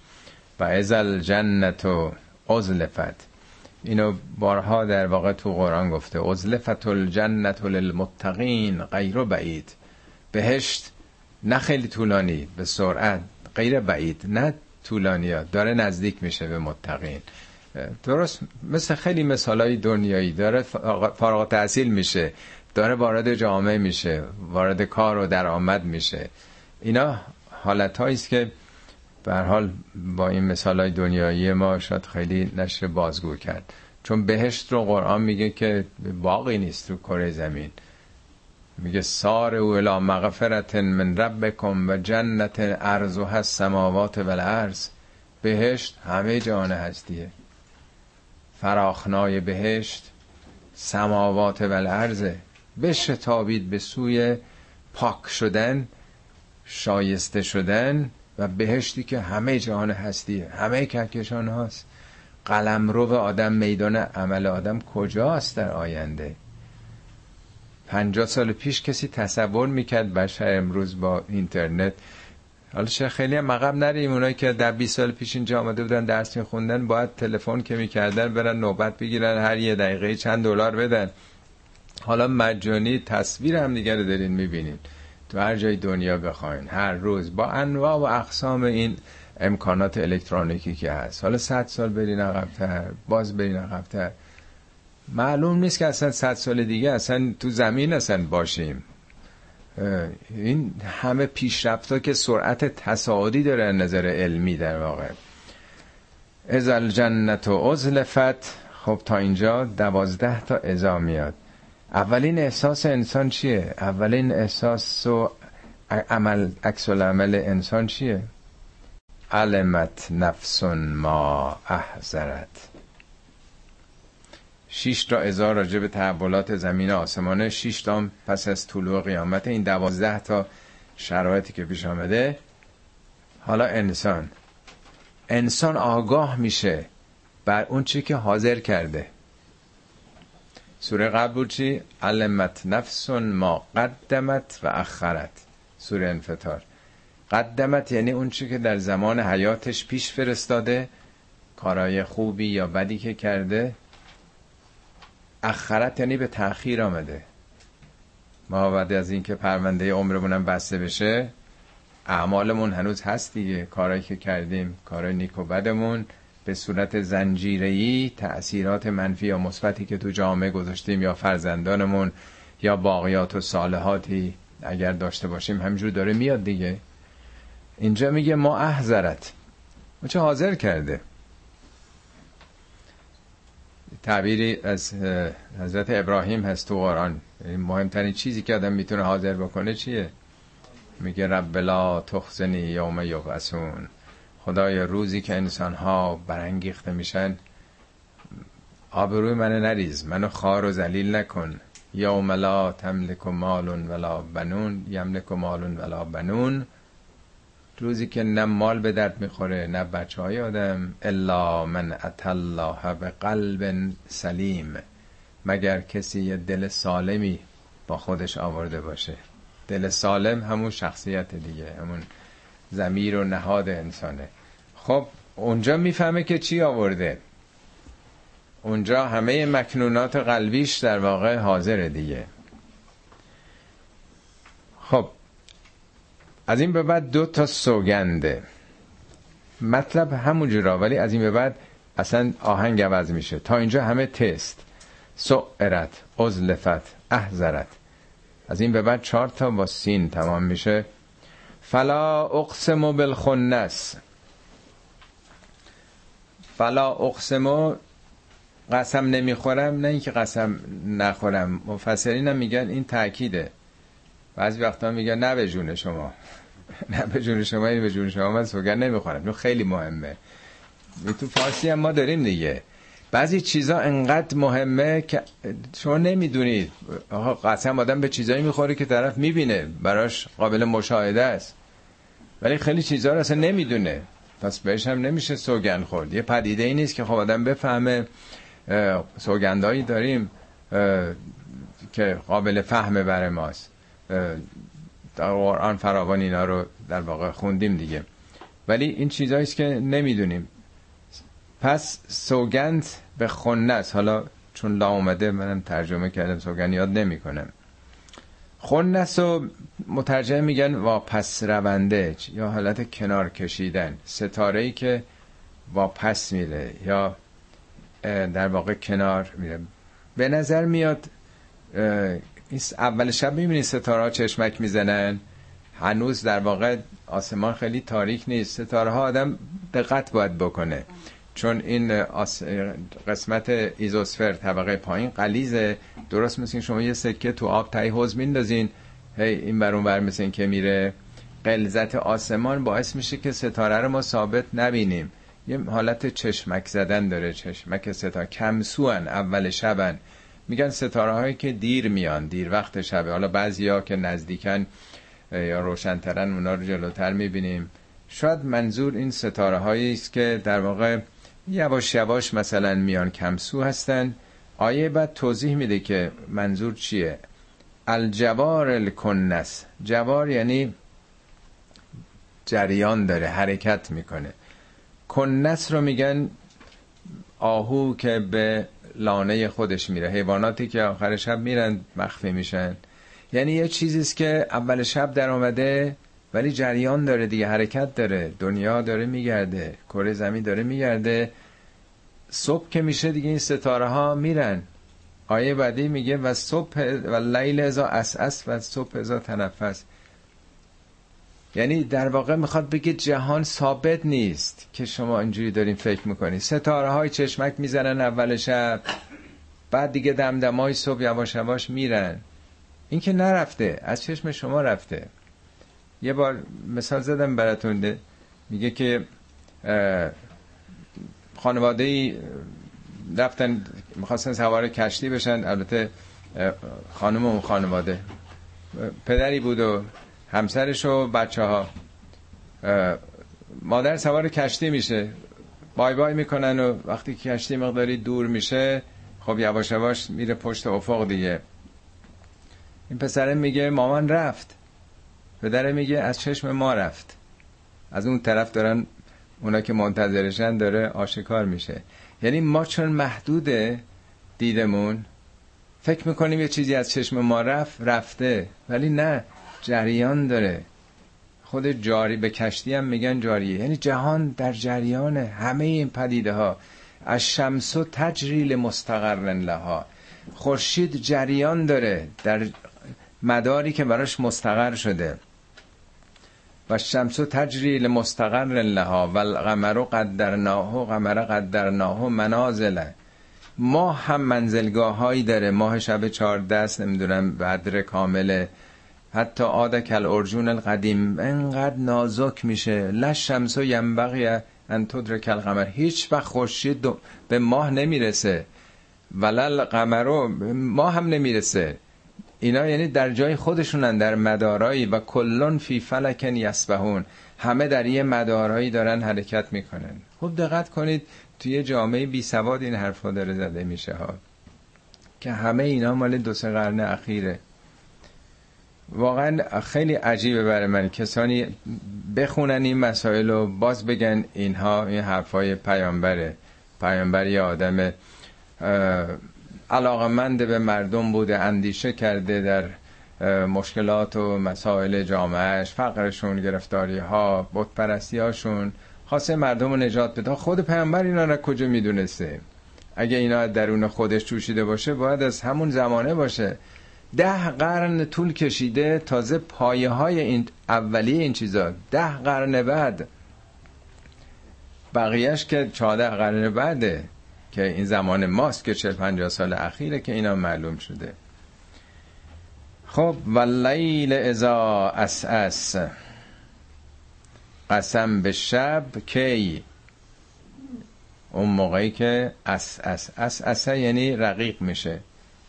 و ازل جنت و ازلفت اینو بارها در واقع تو قرآن گفته. ازلفت الجنت للمتقین غیر بعید. بهشت نه خیلی طولانی به سرعت غیر بعید. نه طولانی ها داره نزدیک میشه به متقین. درست مثل خیلی مثال های دنیایی داره فارغ تحصیل میشه. داره وارد جامعه میشه وارد کار و درآمد میشه. اینا حالت است که به حال با این مثال های دنیایی ما شاید خیلی نشر بازگو کرد. چون بهشت رو قرآن میگه که باقی نیست رو کره زمین. میگه سار او الی مغفرت من ربکم و جنت و هست سماوات و الارض. بهشت همه جان هستیه. فراخنای بهشت سماوات و الارضه. بشتابید به سوی پاک شدن شایسته شدن و بهشتی که همه جهان هستیه همه کهکشان هاست. قلم رو آدم میدان عمل آدم کجاست در آینده؟ پنجاه سال پیش کسی تصور می‌کرد بشر امروز با اینترنت. حالا چه خیلی هم مقب نریم. اونایی که در 20 سال پیش اینجا آمده بودن درس میخوندن باید تلفن که می‌کردن برن نوبت بگیرن هر یه دقیقه چند دلار بدن. حالا مجانی تصویر هم دیگر دارین می‌بینین. تو هر جای دنیا بخواین هر روز با انواع و اقسام این امکانات الکترونیکی که هست. حالا صد سال برین عقبتر باز برین عقبتر. معلوم نیست که اصلا صد سال دیگه اصلا تو زمین اصلا باشیم. این همه پیشرفت که سرعت تصاعدی داره نظر علمی در واقع. از الجنت و ازلفت خب تا اینجا دوازده تا ازا میاد. اولین احساس انسان چیه؟ اولین احساس و عمل عکس عمل انسان چیه؟ علمت نفس ما احذرت شیش تا ازار راجع به تحولات زمین آسمانه شیش تا پس از طلوع قیامت این دوازده تا شرایطی که پیش آمده. حالا انسان. انسان آگاه میشه بر اون چی که حاضر کرده. سوره قبل بود چی؟ علمت نفس ما قدمت و اخرت. سوره انفتار قدمت یعنی اون چی که در زمان حیاتش پیش فرستاده کارای خوبی یا بدی که کرده. اخرت یعنی به تأخیر آمده. ما بعد از اینکه پرونده عمرمونم بسته بشه اعمالمون هنوز هست دیگه. کارایی که کردیم کارای نیک و بدمون. به صورت زنجیره‌ای تأثیرات منفی یا مثبتی که تو جامعه گذاشتیم یا فرزندانمون یا باقیات و صالحاتی اگر داشته باشیم همینجور داره میاد دیگه. اینجا میگه ما احذرت. چه حاضر کرده؟ تعبیری از حضرت ابراهیم هست تو قرآن. مهمترین چیزی که آدم می‌تونه حاضر بکنه چیه؟ میگه رب لا تخزنی یوم یبعثون. خدای روزی که انسان ها برانگیخته میشن آبروی منو نریز منو خار و ذلیل نکن. یوم لا تملک مال ولا بنون یملک مال ولا بنون. روزی که نه مال به درد می‌خوره نه بچه های آدم الا من الله به قلب سلیم. مگر کسی یه دل سالمی با خودش آورده باشه؟ دل سالم همون شخصیت دیگه همون زمیر و نهاد انسانه. خب اونجا می‌فهمه که چی آورده. اونجا همه مکنونات قلبیش در واقع حاضره دیگه. خب از این به بعد دو تا سوگنده. مطلب همونجورا ولی از این به بعد اصلا آهنگ عوض میشه. تا اینجا همه تست. سعرت ازلفت احذرت. از این به بعد چهار تا با سین تمام میشه. فلا اقسم بالخنس. فلا اقسم قسم نمی‌خورم نه اینکه قسم نخورم. مفسرین هم میگن این تاکیده بعضی وقتا میگن نه به جون شما. نه به جون شما این به جون شما من سوگن نمی‌خورم. این خیلی مهمه. تو فارسی هم ما داریم دیگه. بعضی چیزا انقدر مهمه که شما نمی‌دونید. قسم آدم به چیزایی می‌خوره که طرف می‌بینه. براش قابل مشاهده است. ولی خیلی چیزا رو اصلا نمی‌دونه. پس بهش هم نمیشه سوگن خورد. یه پدیده ای نیست که خب آدم بفهمه سوگندایی داریم که قابل فهمه برای ماست. در قرآن فراوان اینا رو در واقع خوندیم دیگه. ولی این چیزهایی که نمی‌دونیم. پس سوگند به خنس حالا چون لا اومده منم ترجمه کردم سوگند یاد نمی کنم خنس و مترجمه میگن واپس رونده یا حالت کنار کشیدن. ستاره ای که واپس میره یا در واقع کنار میره. به نظر میاد اول شب می‌بینید ستاره ها چشمک می‌زنن. هنوز در واقع آسمان خیلی تاریک نیست. ستاره ها آدم دقت باید بکنه. چون این قسمت ایزوسفر طبقه پایین قلیزه درست مثل شما یه سکه تو آب تایی حوز میندازین. هی این برون بر مثل که میره. قلزت آسمان باعث میشه که ستاره رو ما ثابت نبینیم. یه حالت چشمک زدن داره. چشمک ستاره کمسوان اول شبن. میگن ستاره هایی که دیر میان دیر وقت شبه. حالا بعضی که نزدیکن یا روشنترن اونا رو جلوتر می‌بینیم. شاید منظور این ستاره است که در واقع یواش یواش مثلا میان کمسو هستن. آیه بعد توضیح میده که منظور چیه؟ الجوار الکنس. جوار یعنی جریان داره حرکت می‌کنه. کنس رو میگن آهو که به لانه خودش میره. حیواناتی که آخر شب میرن مخفی میشن. یعنی یه چیزیست که اول شب در آمده ولی جریان داره دیگه حرکت داره دنیا داره میگرده کره زمین داره میگرده. صبح که میشه دیگه این ستاره ها میرن. آیه بعدی میگه و صبح و لیل ازا اس و صبح ازا تنفس. یعنی در واقع می‌خواد بگه جهان ثابت نیست که شما اینجوری دارین فکر می‌کنید ستاره های چشمک می‌زنن اول شب بعد دیگه دمدمای صبح یواش یواش میرن. این که نرفته از چشم شما رفته. یه بار مثال زدم براتون میگه که خانواده ای رفتن می‌خواستن سوار کشتی بشن. البته خانم و خانواده. پدری بود و همسرش و بچه ها مادر سوار کشتی میشه. بای بای می‌کنن و وقتی کشتی مقداری دور میشه خب یواش یواش میره پشت افق دیگه. این پسره میگه مامان رفت. پدره میگه از چشم ما رفت. از اون طرف دارن اونا که منتظرشن داره آشکار میشه. یعنی ما چون محدوده دیدمون فکر می‌کنیم یه چیزی از چشم ما رفت رفته ولی نه جریان داره. خود جاری به کشتی هم میگن جاریه. یعنی جهان در جریان همه این پدیده ها از شمس و تجریل مستقر لها. خورشید جریان داره در مداری که براش مستقر شده. و شمس و تجریل مستقر لها و القمر قدرناه قمر قدرناه منازله ما هم منزلگاه هایی داره. ماه شب چهارده است نمی‌دونم بدر کامله حتی عاد کل ارجون القدیم. انقدر نازک میشه. لش شمس و ینبغی ان تدرک القمر. هیچ وقت خورشید به ماه نمی‌رسه. ولل قمرو ماه هم نمی‌رسه. اینا یعنی در جای خودشونن در مدارایی و کلون فی فلکن یسبهون همه در یه مدارایی دارن حرکت می‌کنن. خوب دقت کنید توی جامعه بی سواد این حرفا داره زده میشه ها. که همه اینا مال دو سه قرن اخیره. واقعا خیلی عجیبه برای من. کسانی بخونن این مسائل و باز بگن اینها این حرفای پیامبره. پیامبر یه آدم علاقمند به مردم بوده اندیشه کرده در مشکلات و مسائل جامعهش فقرشون گرفتاری ها بودپرستی هاشون خواسته مردم رو نجات بده. خود پیامبر اینا را کجا می‌دونسته؟ اگه اینا درون خودش جوشیده باشه باید از همون زمانه باشه. ده قرن طول کشیده تازه پایه های این اولیه این چیزا. ده قرن بعد. بقیهش که چهارده قرن بعده. که این زمان ماست که چل پنجاه سال اخیره که اینا معلوم شده. خب واللیل اذا عسعس قسم به شب کی؟ اون موقعی که عسعس عسعس یعنی رقیق میشه.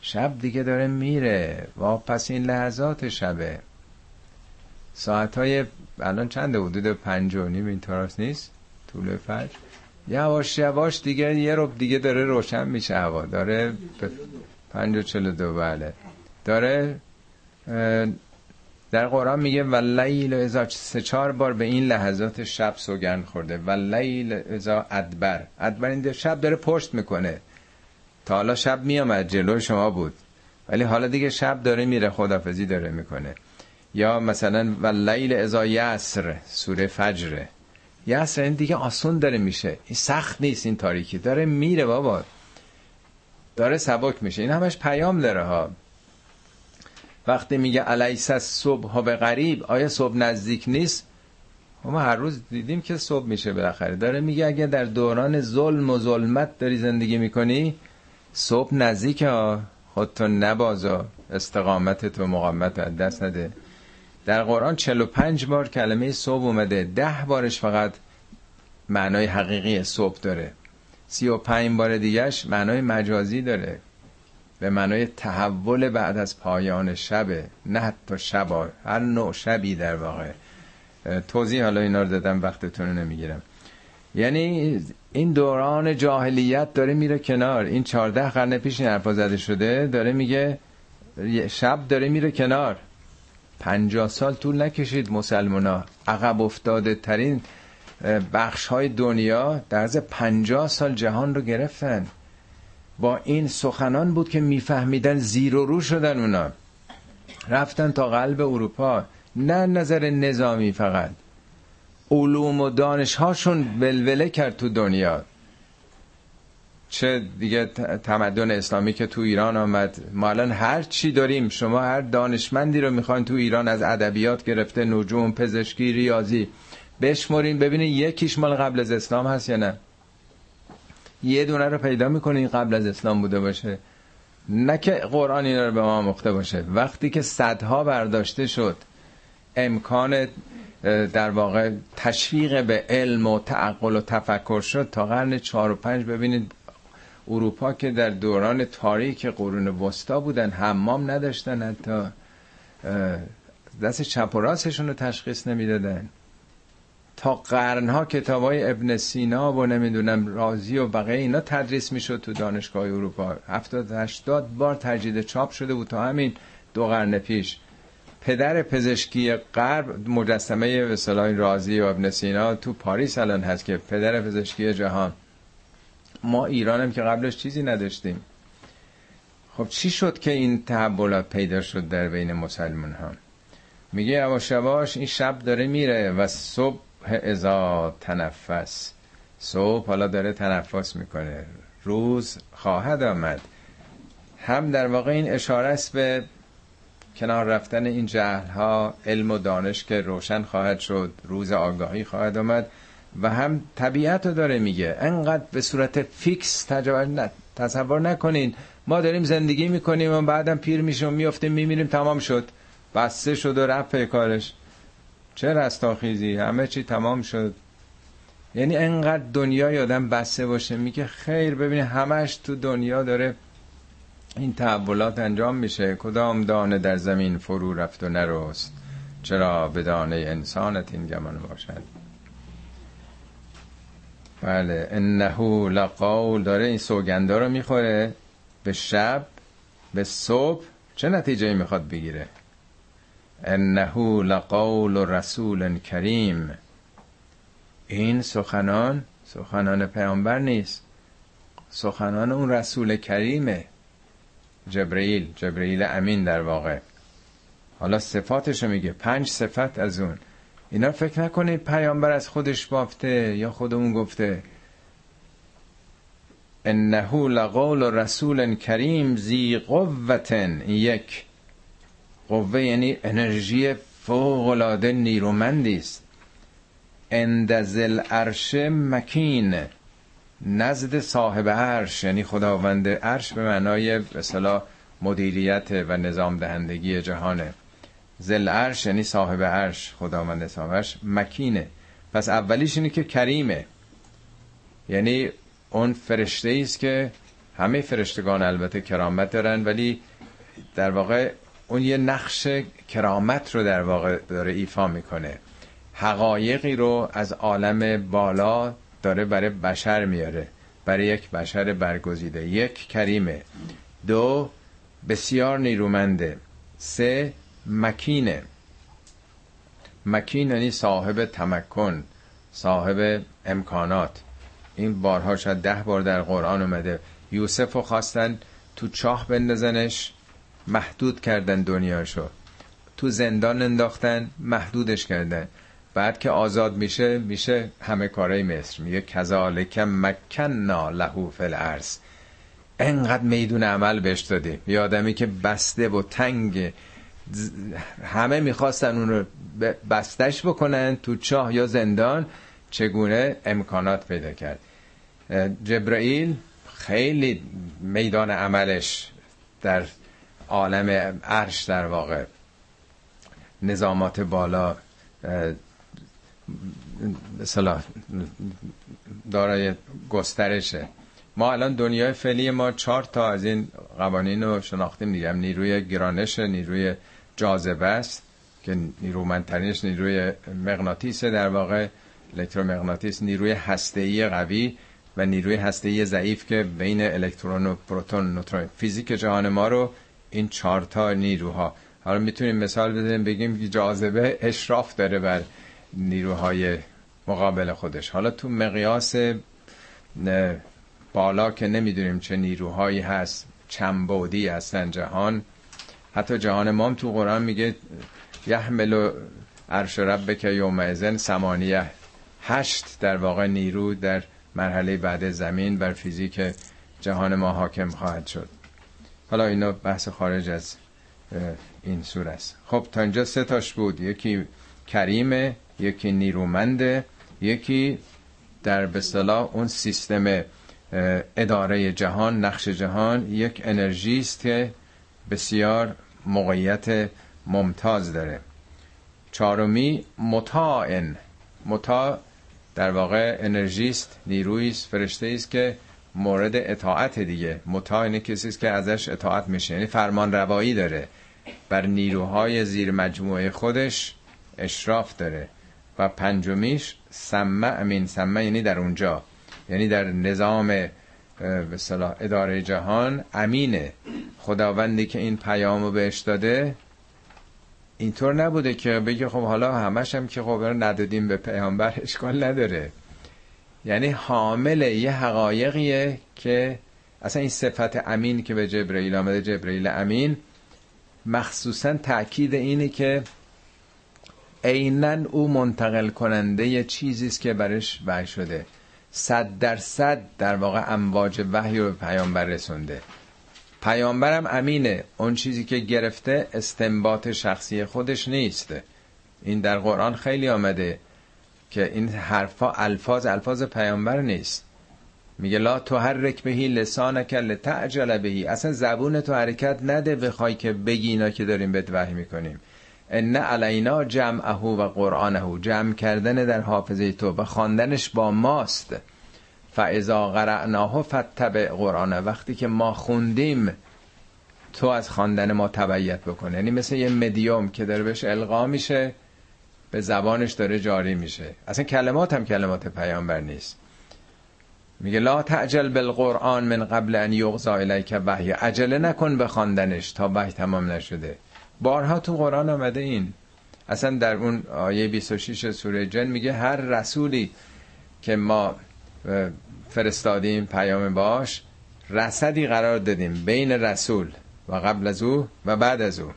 شب دیگه داره میره. و پس این لحظات شبه. ساعت های الان چند حدود پنج و نیم این نیست؟ طول فجر. یواش یواش دیگه یه رو دیگه داره روشن میشه هوا. داره پنج و چلو دو بله. داره در قرآن میگه و لیل ازا سه چهار بار به این لحظات شب سوگند خورده. و لیل ازا ادبر. ادبر این شب داره پشت می‌کنه. تا حالا شب میامد جلو شما بود. ولی حالا دیگه شب داره میره خدافزی داره می‌کنه. یا مثلا و لیل ازا یسر سوره فجره یسر این دیگه آسون داره میشه. این سخت نیست این تاریکی. داره میره بابا. داره سبک میشه. این همش پیام داره ها. وقتی میگه علیس صبح ها به غریب آیا صبح نزدیک نیست؟ ما هر روز دیدیم که صبح میشه بالاخره. داره میگه اگه در دوران ظلم و ظلمت داری زندگی می‌کنی صبح نزدیک ها. خودتو نبازا. استقامت تو مقامت دست نده. در قرآن 45 بار کلمه صبح اومده. ده بارش فقط معنای حقیقی صبح داره. 35 بار دیگهش معنای مجازی داره به معنای تحول بعد از پایان شبه. نه حتی شبا هر نوع شبی در واقع. توضیح حالا اینا رو دادم وقتتون رو نمی‌گیرم. یعنی این دوران جاهلیت داره میره کنار. این چهارده قرن پیش این حرفا زده شده داره میگه شب داره میره کنار. پنجاه سال طول نکشید مسلمونا. عقب افتاده ترین بخش های دنیا در از پنجاه سال جهان رو گرفتن. با این سخنان بود که میفهمیدن زیر و رو شدن اونا. رفتن تا قلب اروپا. نه نظر نظامی فقط. علوم و دانش هاشون ولوله کرد تو دنیا. چه دیگه تمدن اسلامی که تو ایران آمد. ما الان هر چی داریم شما هر دانشمندی رو می‌خواین تو ایران از ادبیات گرفته نجوم پزشکی ریاضی بشمرین ببینین یکیش مال قبل از اسلام هست یا نه. یه دونه رو پیدا می‌کنین قبل از اسلام بوده باشه. نه که قرآن اینا رو به ما مخته باشه. وقتی که صدها برداشته شد امکان در واقع تشویق به علم و تعقل و تفکر شد تا قرن چهار و پنج ببینید اروپا که در دوران تاریک قرون وسطا بودن حمام نداشتن حتی. دست چپ و راستشون رو تشخیص نمی‌دادن. تا قرنها کتاب های ابن سینا و نمی‌دونم رازی و بقیه اینا تدریس می‌شد تو دانشگاه اروپا. هفتاد هشتاد بار تجدید چاپ شده بود تا همین دو قرن پیش. پدر پزشکی غرب مجسمه صلاح رازی و ابن سینا تو پاریس الان هست که پدر پزشکی جهان. ما ایرانم که قبلش چیزی نداشتیم. خب چی شد که این تحولات پیدا شد در بین مسلمان ها میگه یواش این شب داره میره و صبح ازا تنفس. صبح حالا داره تنفس می‌کنه. روز خواهد آمد. هم در واقع این اشاره است به کنار رفتن این جهل ها علم و دانش که روشن خواهد شد روز آگاهی خواهد آمد. و هم طبیعت رو داره میگه. انقدر به صورت فیکس تصور نکنین. ما داریم زندگی می‌کنیم و بعدم پیر میشیم میفتیم میمیریم تمام شد. بسته شد و رفت کارش. چه رستاخیزی؟ همه چی تمام شد. یعنی انقدر دنیا یادم بسته باشه. میگه خیر ببینی همش تو دنیا داره این تحولات انجام میشه. کدام دانه در زمین فرو رفت و نرست؟ چرا به دانه انسانت این گمان باشد؟ بله. انه لقول داره این سوگنده رو می‌خوره. به شب به صبح چه نتیجه می‌خواد بگیره؟ انه لقول رسول کریم. این سخنان سخنان پیامبر نیست. سخنان اون رسول کریمه. جبرئیل جبرئیل امین در واقع. حالا صفاتشو میگه. پنج صفت از اون. اینا فکر نکنید پیامبر از خودش بافته یا خودمون گفته؟ انه لقول رسول کریم زی قوتن یک. قوه یعنی انرژی فوق العاده نیرومندی است. اندزل عرش مکین نزد صاحب عرش یعنی خداوند عرش به معنای به مدیریت و نظام دهندگی جهانه. زل عرش یعنی صاحب عرش خداوند صاحب عرش مکینه. پس اولیش اینه که کریمه. یعنی اون فرشته است که همه فرشتگان البته کرامت دارن ولی در واقع اون یه نقش کرامت رو در واقع داره ایفا می‌کنه. حقایقی رو از عالم بالا داره برای بشر میاره. برای یک بشر برگزیده. یک کریمه. دو بسیار نیرومنده. سه مکینه. مکین یعنی صاحب تمکن صاحب امکانات. این بارها شاید ده بار در قرآن اومده. یوسف رو خواستن تو چاه بندازنش محدود کردن دنیاشو. تو زندان انداختن محدودش کردن. بعد که آزاد میشه میشه همه کارای مصر. میگه کذالک مکننا لهو فی الارض. انقدر میدون عمل بهش دادیم یه آدمی که بسته و تنگ همه می‌خواستن اون رو بستش بکنن تو چاه یا زندان چگونه امکانات پیدا کرد. جبرائیل خیلی میدان عملش در عالم عرش در واقع. نظامات بالا مثلا دارای گسترشه. ما الان دنیای فعلی ما چهار تا از این قوانین رو شناختیم دیگه. نیروی گرانش نیروی جاذبه است که نیرومندترینش نیروی مغناطیس در واقع الکترومغناطیس نیروی هسته‌ای قوی و نیروی هسته‌ای ضعیف که بین الکترون و پروتون نوترون فیزیک جهان ما رو این چهار تا نیروها. حالا می‌تونیم مثال بزنیم بگیم که جاذبه اشراف داره بر نیروهای مقابل خودش. حالا تو مقیاس بالا که نمی‌دونیم چه نیروهایی هست چنبودی هستن جهان حتی جهان مام تو قرآن میگه یحمل عرش ربک یوم ازن سمانیه. هشت در واقع نیرو در مرحله بعد زمین بر فیزیک جهان ما حاکم خواهد شد. حالا اینا بحث خارج از این سور است. خب تا اینجا سه تاش بود. یکی کریمه یکی نیرومنده یکی در به اون سیستم اداره جهان نقش جهان. یک انرژی است که بسیار موقعیت ممتاز داره. چهارمی متاعن متا در واقع انرژیست نیرویست فرشته است که مورد اطاعت دیگه. متا اینه کسی است که ازش اطاعت میشه. یعنی فرمان روایی داره. بر نیروهای زیر مجموعه خودش اشراف داره. و پنجمیش سمع امین سمع یعنی در اونجا. یعنی در نظام به صلاح اداره جهان امینه خداوندی که این پیامو بهش داده اینطور نبوده که بگه خب حالا همش هم که خب ندادیم به پیامبر اشکال نداره. یعنی حامل یه حقایقیه که اصلا این صفت امین که به جبرئیل آمده جبرئیل امین مخصوصا تاکید اینه که عینا او منتقل کننده یه چیزی است که برش وحی شده. صد درصد در واقع امواج وحی رو به پیامبر رسونده. پیامبرم امینه. اون چیزی که گرفته استنباط شخصی خودش نیست. این در قرآن خیلی آمده که این حرفا الفاظ الفاظ پیامبر نیست. میگه لا تحرک بهی لسانک لتعجل بهی. اصلا زبون تو حرکت نده بخوای که بگی اینا که داریم بهت وحی می‌کنیم. ان علینا جمعه و قرآنه جمع کردن در حافظه تو و خواندنش با ماست. فاذا قرعناه فتبع قرآنه. وقتی که ما خوندیم تو از خواندن ما تبعیت بکن. یعنی مثل یه مدیوم که داره بهش القا میشه به زبانش داره جاری میشه. اصلا کلمات هم کلمات پیامبر نیست. میگه لا تعجل بالقرآن من قبل ان یغزا الیک وحی عجله نکن به خواندنش تا وحی تمام نشده. بارها تو قرآن آمده این. اصلا در اون آیه 26 سوره جن میگه هر رسولی که ما فرستادیم پیام باش رسدی قرار دادیم بین رسول و قبل از او و بعد از او.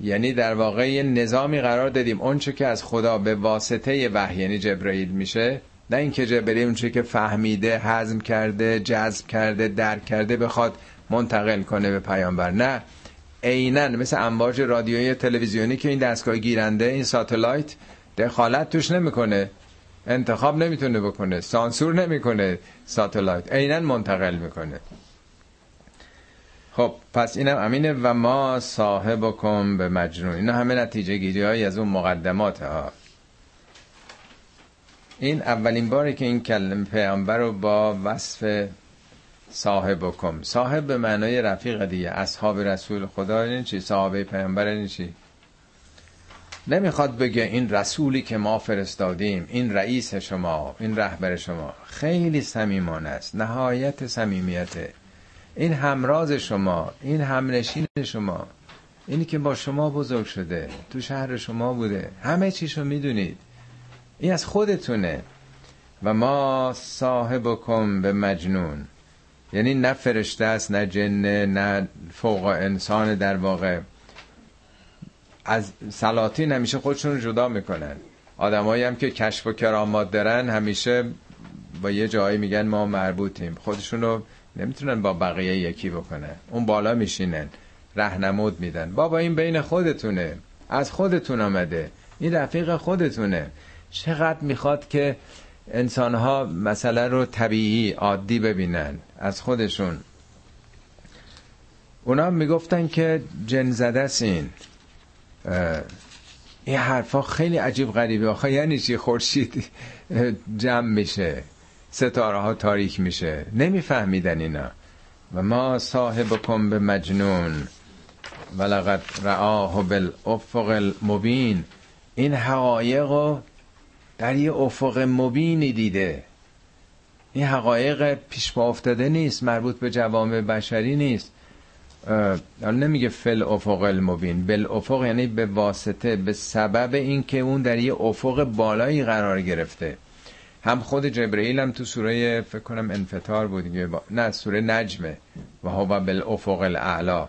یعنی در واقع یه نظامی قرار دادیم. اونچه که از خدا به واسطه وحی یعنی جبرئیل میشه نه اینکه جبرئیل اونچه که فهمیده هضم کرده جذب کرده درک کرده بخواد منتقل کنه به پیامبر. نه. عینا مثل امواج رادیویی تلویزیونی که این دستگاه گیرنده این ساتلایت دخالت توش نمی‌کنه. انتخاب نمی‌تونه بکنه سانسور نمی‌کنه ساتلایت. عینا منتقل می‌کنه. خب پس اینم امینه و ما صاحبکم به مجنون. اینا همه نتیجه گیری های از اون مقدمات ها. این اولین باری که این کلمه پیامبر رو با وصف صاحبکم صاحب به معنای رفیق دیگه. اصحاب رسول خدا این چی؟ صحابه پیامبر این چی؟ نمی‌خواد بگه این رسولی که ما فرستادیم این رئیس شما این رهبر شما خیلی صمیمانه است. نهایت صمیمیته. این همراز شما این همنشین شما اینی که با شما بزرگ شده تو شهر شما بوده. همه چیشو می‌دونید. این از خودتونه. و ما صاحبکم به مجنون. یعنی نه فرشته است نه جنه نه فوق انسان در واقع. از سلاطین همیشه خودشون جدا می‌کنن. آدمایی هم که کشف و کرامات دارن همیشه با یه جایی میگن ما مربوطیم. خودشونو نمی‌تونن با بقیه یکی بکنن. اون بالا میشینن رهنمود میدن. بابا این بین خودتونه. از خودتون آمده. این رفیق خودتونه. چقدر می‌خواد که انسانها مسئله رو طبیعی عادی ببینن از خودشون. اونا می‌گفتن که جن زده این. این حرفا خیلی عجیب غریبه. آخه یعنی چی؟ خورشید جمع میشه. ستاره ها تاریک میشه. نمیفهمیدن اینا. و ما صاحبکم به مجنون. ولقد رآه بالافق المبین. این حقایق در یه افق مبینی دیده. این حقایق پیش با افتاده نیست مربوط به جوامع بشری نیست. نمیگه فل افق المبین. بل افق یعنی به واسطه به سبب اینکه اون در یه افق بالایی قرار گرفته. هم خود جبرئیل هم تو سوره فکر کنم انفطار بود نه سوره نجمه. و هو بالافق الاعلا.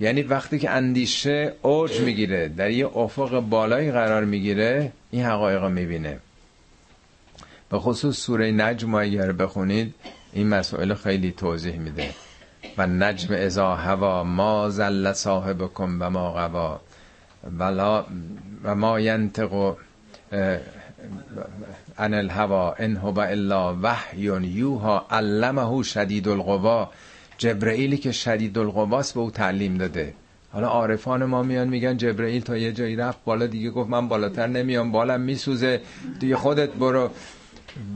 یعنی وقتی که اندیشه اوج می‌گیره در یه افق بالایی قرار می‌گیره این حقایق می‌بینه. به خصوص سوره نجم اگر بخونید این مسائل خیلی توضیح میده. و نجم ازا هوا ما زل صاحبکم و ما غوا. ولا و ما ینتق ان الهوا ان هو الا وحی یوها علمه شدید القوا جبرئیلی که شدید القواست به او تعلیم داده. حالا عارفان ما میان میگن جبرئیل تا یه جایی رفت بالا دیگه گفت من بالاتر نمیام بالم میسوزه دیگه خودت برو.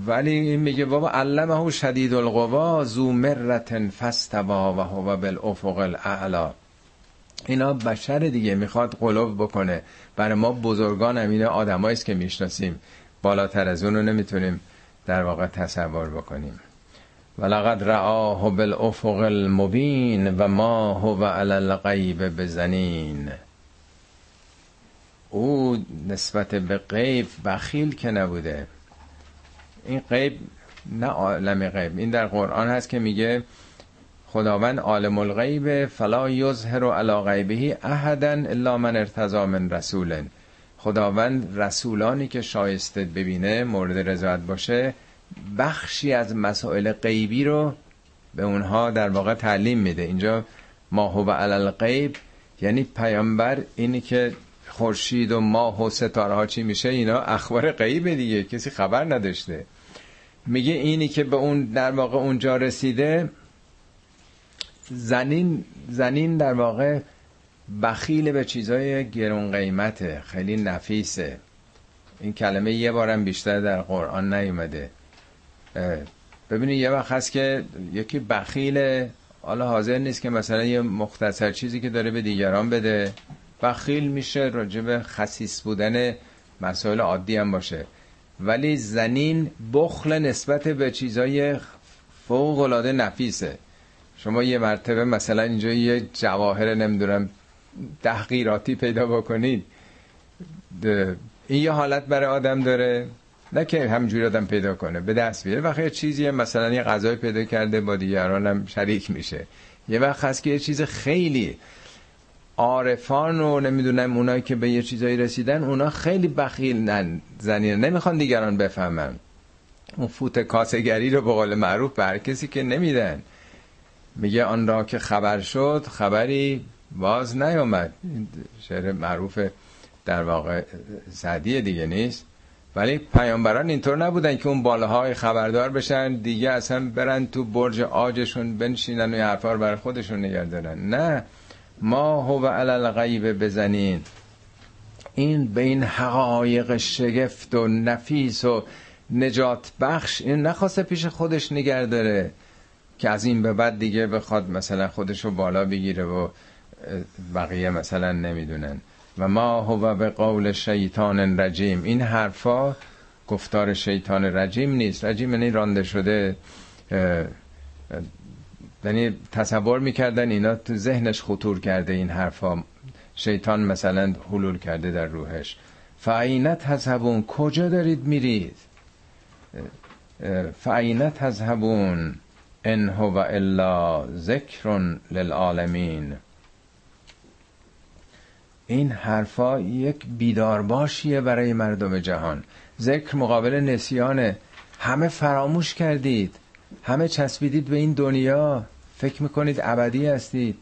ولی این میگه بابا علمه شدید القوا زو مرت فستوا و هو بالافق الاعلا اینا بشر دیگه می‌خواد قلوب بکنه. برای ما بزرگان هم آدمایی که می‌شناسیم. بالاتر از اونو نمی‌تونیم در واقع تصور بکنیم. ولقد رآه بالافق المبین و ما هو علی الغیب بزنین او نسبت به غیب بخیل که نبوده. این غیب نه عالم غیب. این در قرآن هست که میگه خداوند عالم الغیب فلا یظهر علی غیبه احدا الا من ارتضی من رسول. خداوند رسولانی که شایسته ببینه مورد رضایت باشه بخشی از مسائل غیبی رو به اونها در واقع تعلیم میده. اینجا ما هو علی الغیب یعنی پیامبر اینی که خورشید و ماه و ستاره ها چی میشه اینا اخبار غیب دیگه کسی خبر نداشته. میگه اینی که به اون در واقع اونجا رسیده زنین زنین در واقع بخیل به چیزای گرون قیمته خیلی نفیسه. این کلمه یه بارم بیشتر در قرآن نیومده. ببینید یه وقت هست که یکی بخیل حالا حاضر نیست که مثلا یه مختصر چیزی که داره به دیگران بده. بخیل میشه راجب خصیص بودن مسائل عادی هم باشه. ولی زنین بخل نسبت به چیزای فوق العاده نفیسه. شما یه مرتبه مثلا اینجا یه جواهر نمی‌دونم تحقیراتی پیدا بکنید. این یه حالت برای آدم داره. نه که همجوری آدم پیدا کنه به دست بیاره. وقتی یه چیزی مثلا یه غذای پیدا کرده با دیگران شریک میشه. یه وقت هست که یه چیز خیلی عارفان و نمی‌دونم اونایی که به یه چیزایی رسیدن اونا خیلی بخیل زنین نمی‌خوان دیگران بفهمن. اون فوت کاسگری رو به قول معروف بر کسی که نمیدن. میگه آن را که خبر شد خبری باز نیامد. شعر معروف در واقع سعدی دیگه نیست. ولی پیامبران اینطور نبودن که اون بالاهای خبردار بشن دیگه اصلا برن تو برج آجشون بنشینن و حرفا بر خودشون نگردارن نه. ما هو علل غیب بزنین. این به این حقایق شگفت و نفیس و نجات بخش این نخواسته پیش خودش نگر داره که از این به بعد دیگه بخواد مثلا خودش رو بالا بگیره و بقیه مثلا نمی‌دونن. و ما هو به قول شیطان رجیم. این حرفا گفتار شیطان رجیم نیست. رجیم یعنی رانده شده یعنی تصور می‌کردن اینا تو ذهنش خطور کرده این حرفا. شیطان مثلا حلول کرده در روحش. فعینت تذهبون کجا دارید میرید؟ فعینت تذهبون ان هو الا ذکر للعالمین. این حرفا یک بیدارباشیه برای مردم جهان. ذکر مقابل نسیانه. همه فراموش کردید. همه چسبیدید به این دنیا. فکر می‌کنید ابدی هستید.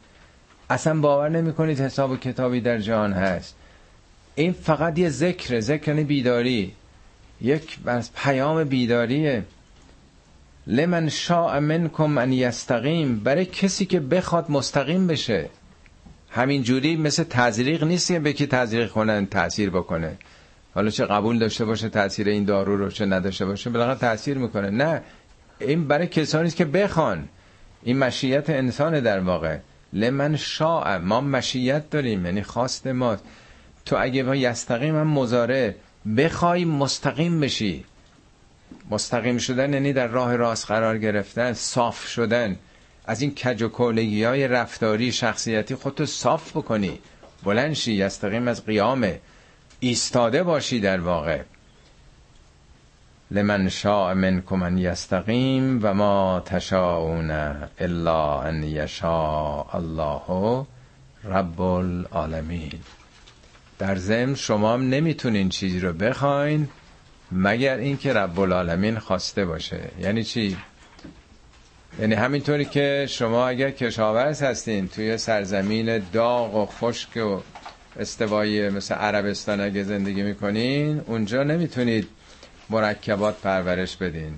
اصلا باور نمی‌کنید حساب و کتابی در جهان هست. این فقط یه ذکر ذکر یعنی بیداری. یک پیام بیداریه. لمن شاء منکم ان یستقیم. برای کسی که بخواد مستقیم بشه. همین جوری مثل تزریق نیست که بکی تزریق کنن تاثیر بکنه. حالا چه قبول داشته باشه تاثیر این دارو رو چه نداشته باشه بالاخره تاثیر می‌کنه. نه این برای کسانی که بخوان. این مشیت انسان در واقع. لمن شاء ما مشیت داریم یعنی خواست ما تو اگه با یستقیم هم مزاره بخوای مستقیم بشی. مستقیم شدن یعنی در راه راست قرار گرفتن صاف شدن. از این کج و های رفتاری شخصیتی خودتو صاف بکنی. بلند شی یستقیم از قیامه. ایستاده باشی در واقع. لمن شاء منکم ان یستقیم و ما تشاءون الا ان یشاء الله رب العالمین. در ضمن شما هم نمی‌تونین چیزی رو بخواین مگر اینکه رب العالمین خواسته باشه. یعنی چی؟ یعنی همینطوری که شما اگر کشاورز هستین توی سرزمین داغ و خشک و استوایی مثل عربستان اگه زندگی می‌کنین اونجا نمی‌تونید مرکبات پرورش بدین.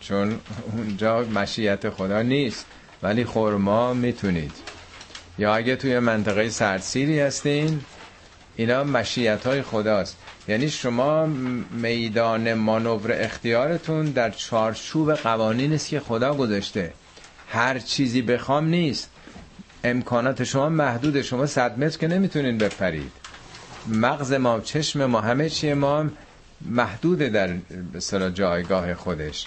چون اونجا مشیت خدا نیست ولی خورما می‌تونید. یا اگه توی منطقه سرسیری هستین اینا مشیت های خداست. یعنی شما میدان مانور اختیارتون در چارچوب قوانین است که خدا گذاشته. هر چیزی بخوام نیست. امکانات شما محدود شما صد متر که نمی‌تونین بپرید. مغز ما چشم ما همه چی ما محدوده در به جایگاه خودش.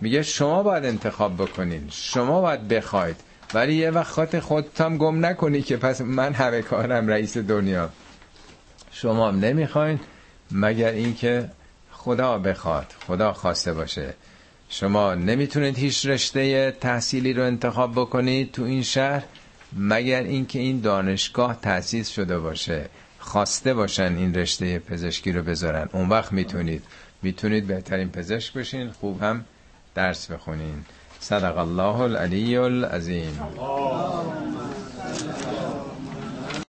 میگه شما باید انتخاب بکنین. شما باید بخواید. ولی یه وقت خودت خودتم گم نکنی که پس من همه کارم رئیس دنیا. شما هم نمی‌خواین. مگر اینکه خدا بخواد خدا خواسته باشه. شما نمی‌تونید هیچ رشته تحصیلی رو انتخاب بکنید تو این شهر مگر اینکه این دانشگاه تأسیس شده باشه. خواسته باشن این رشته پزشکی رو بذارن. اون وقت می‌تونید. می‌تونید بهترین پزشک بشین خوب هم درس بخونین. صدق الله العلی العظیم.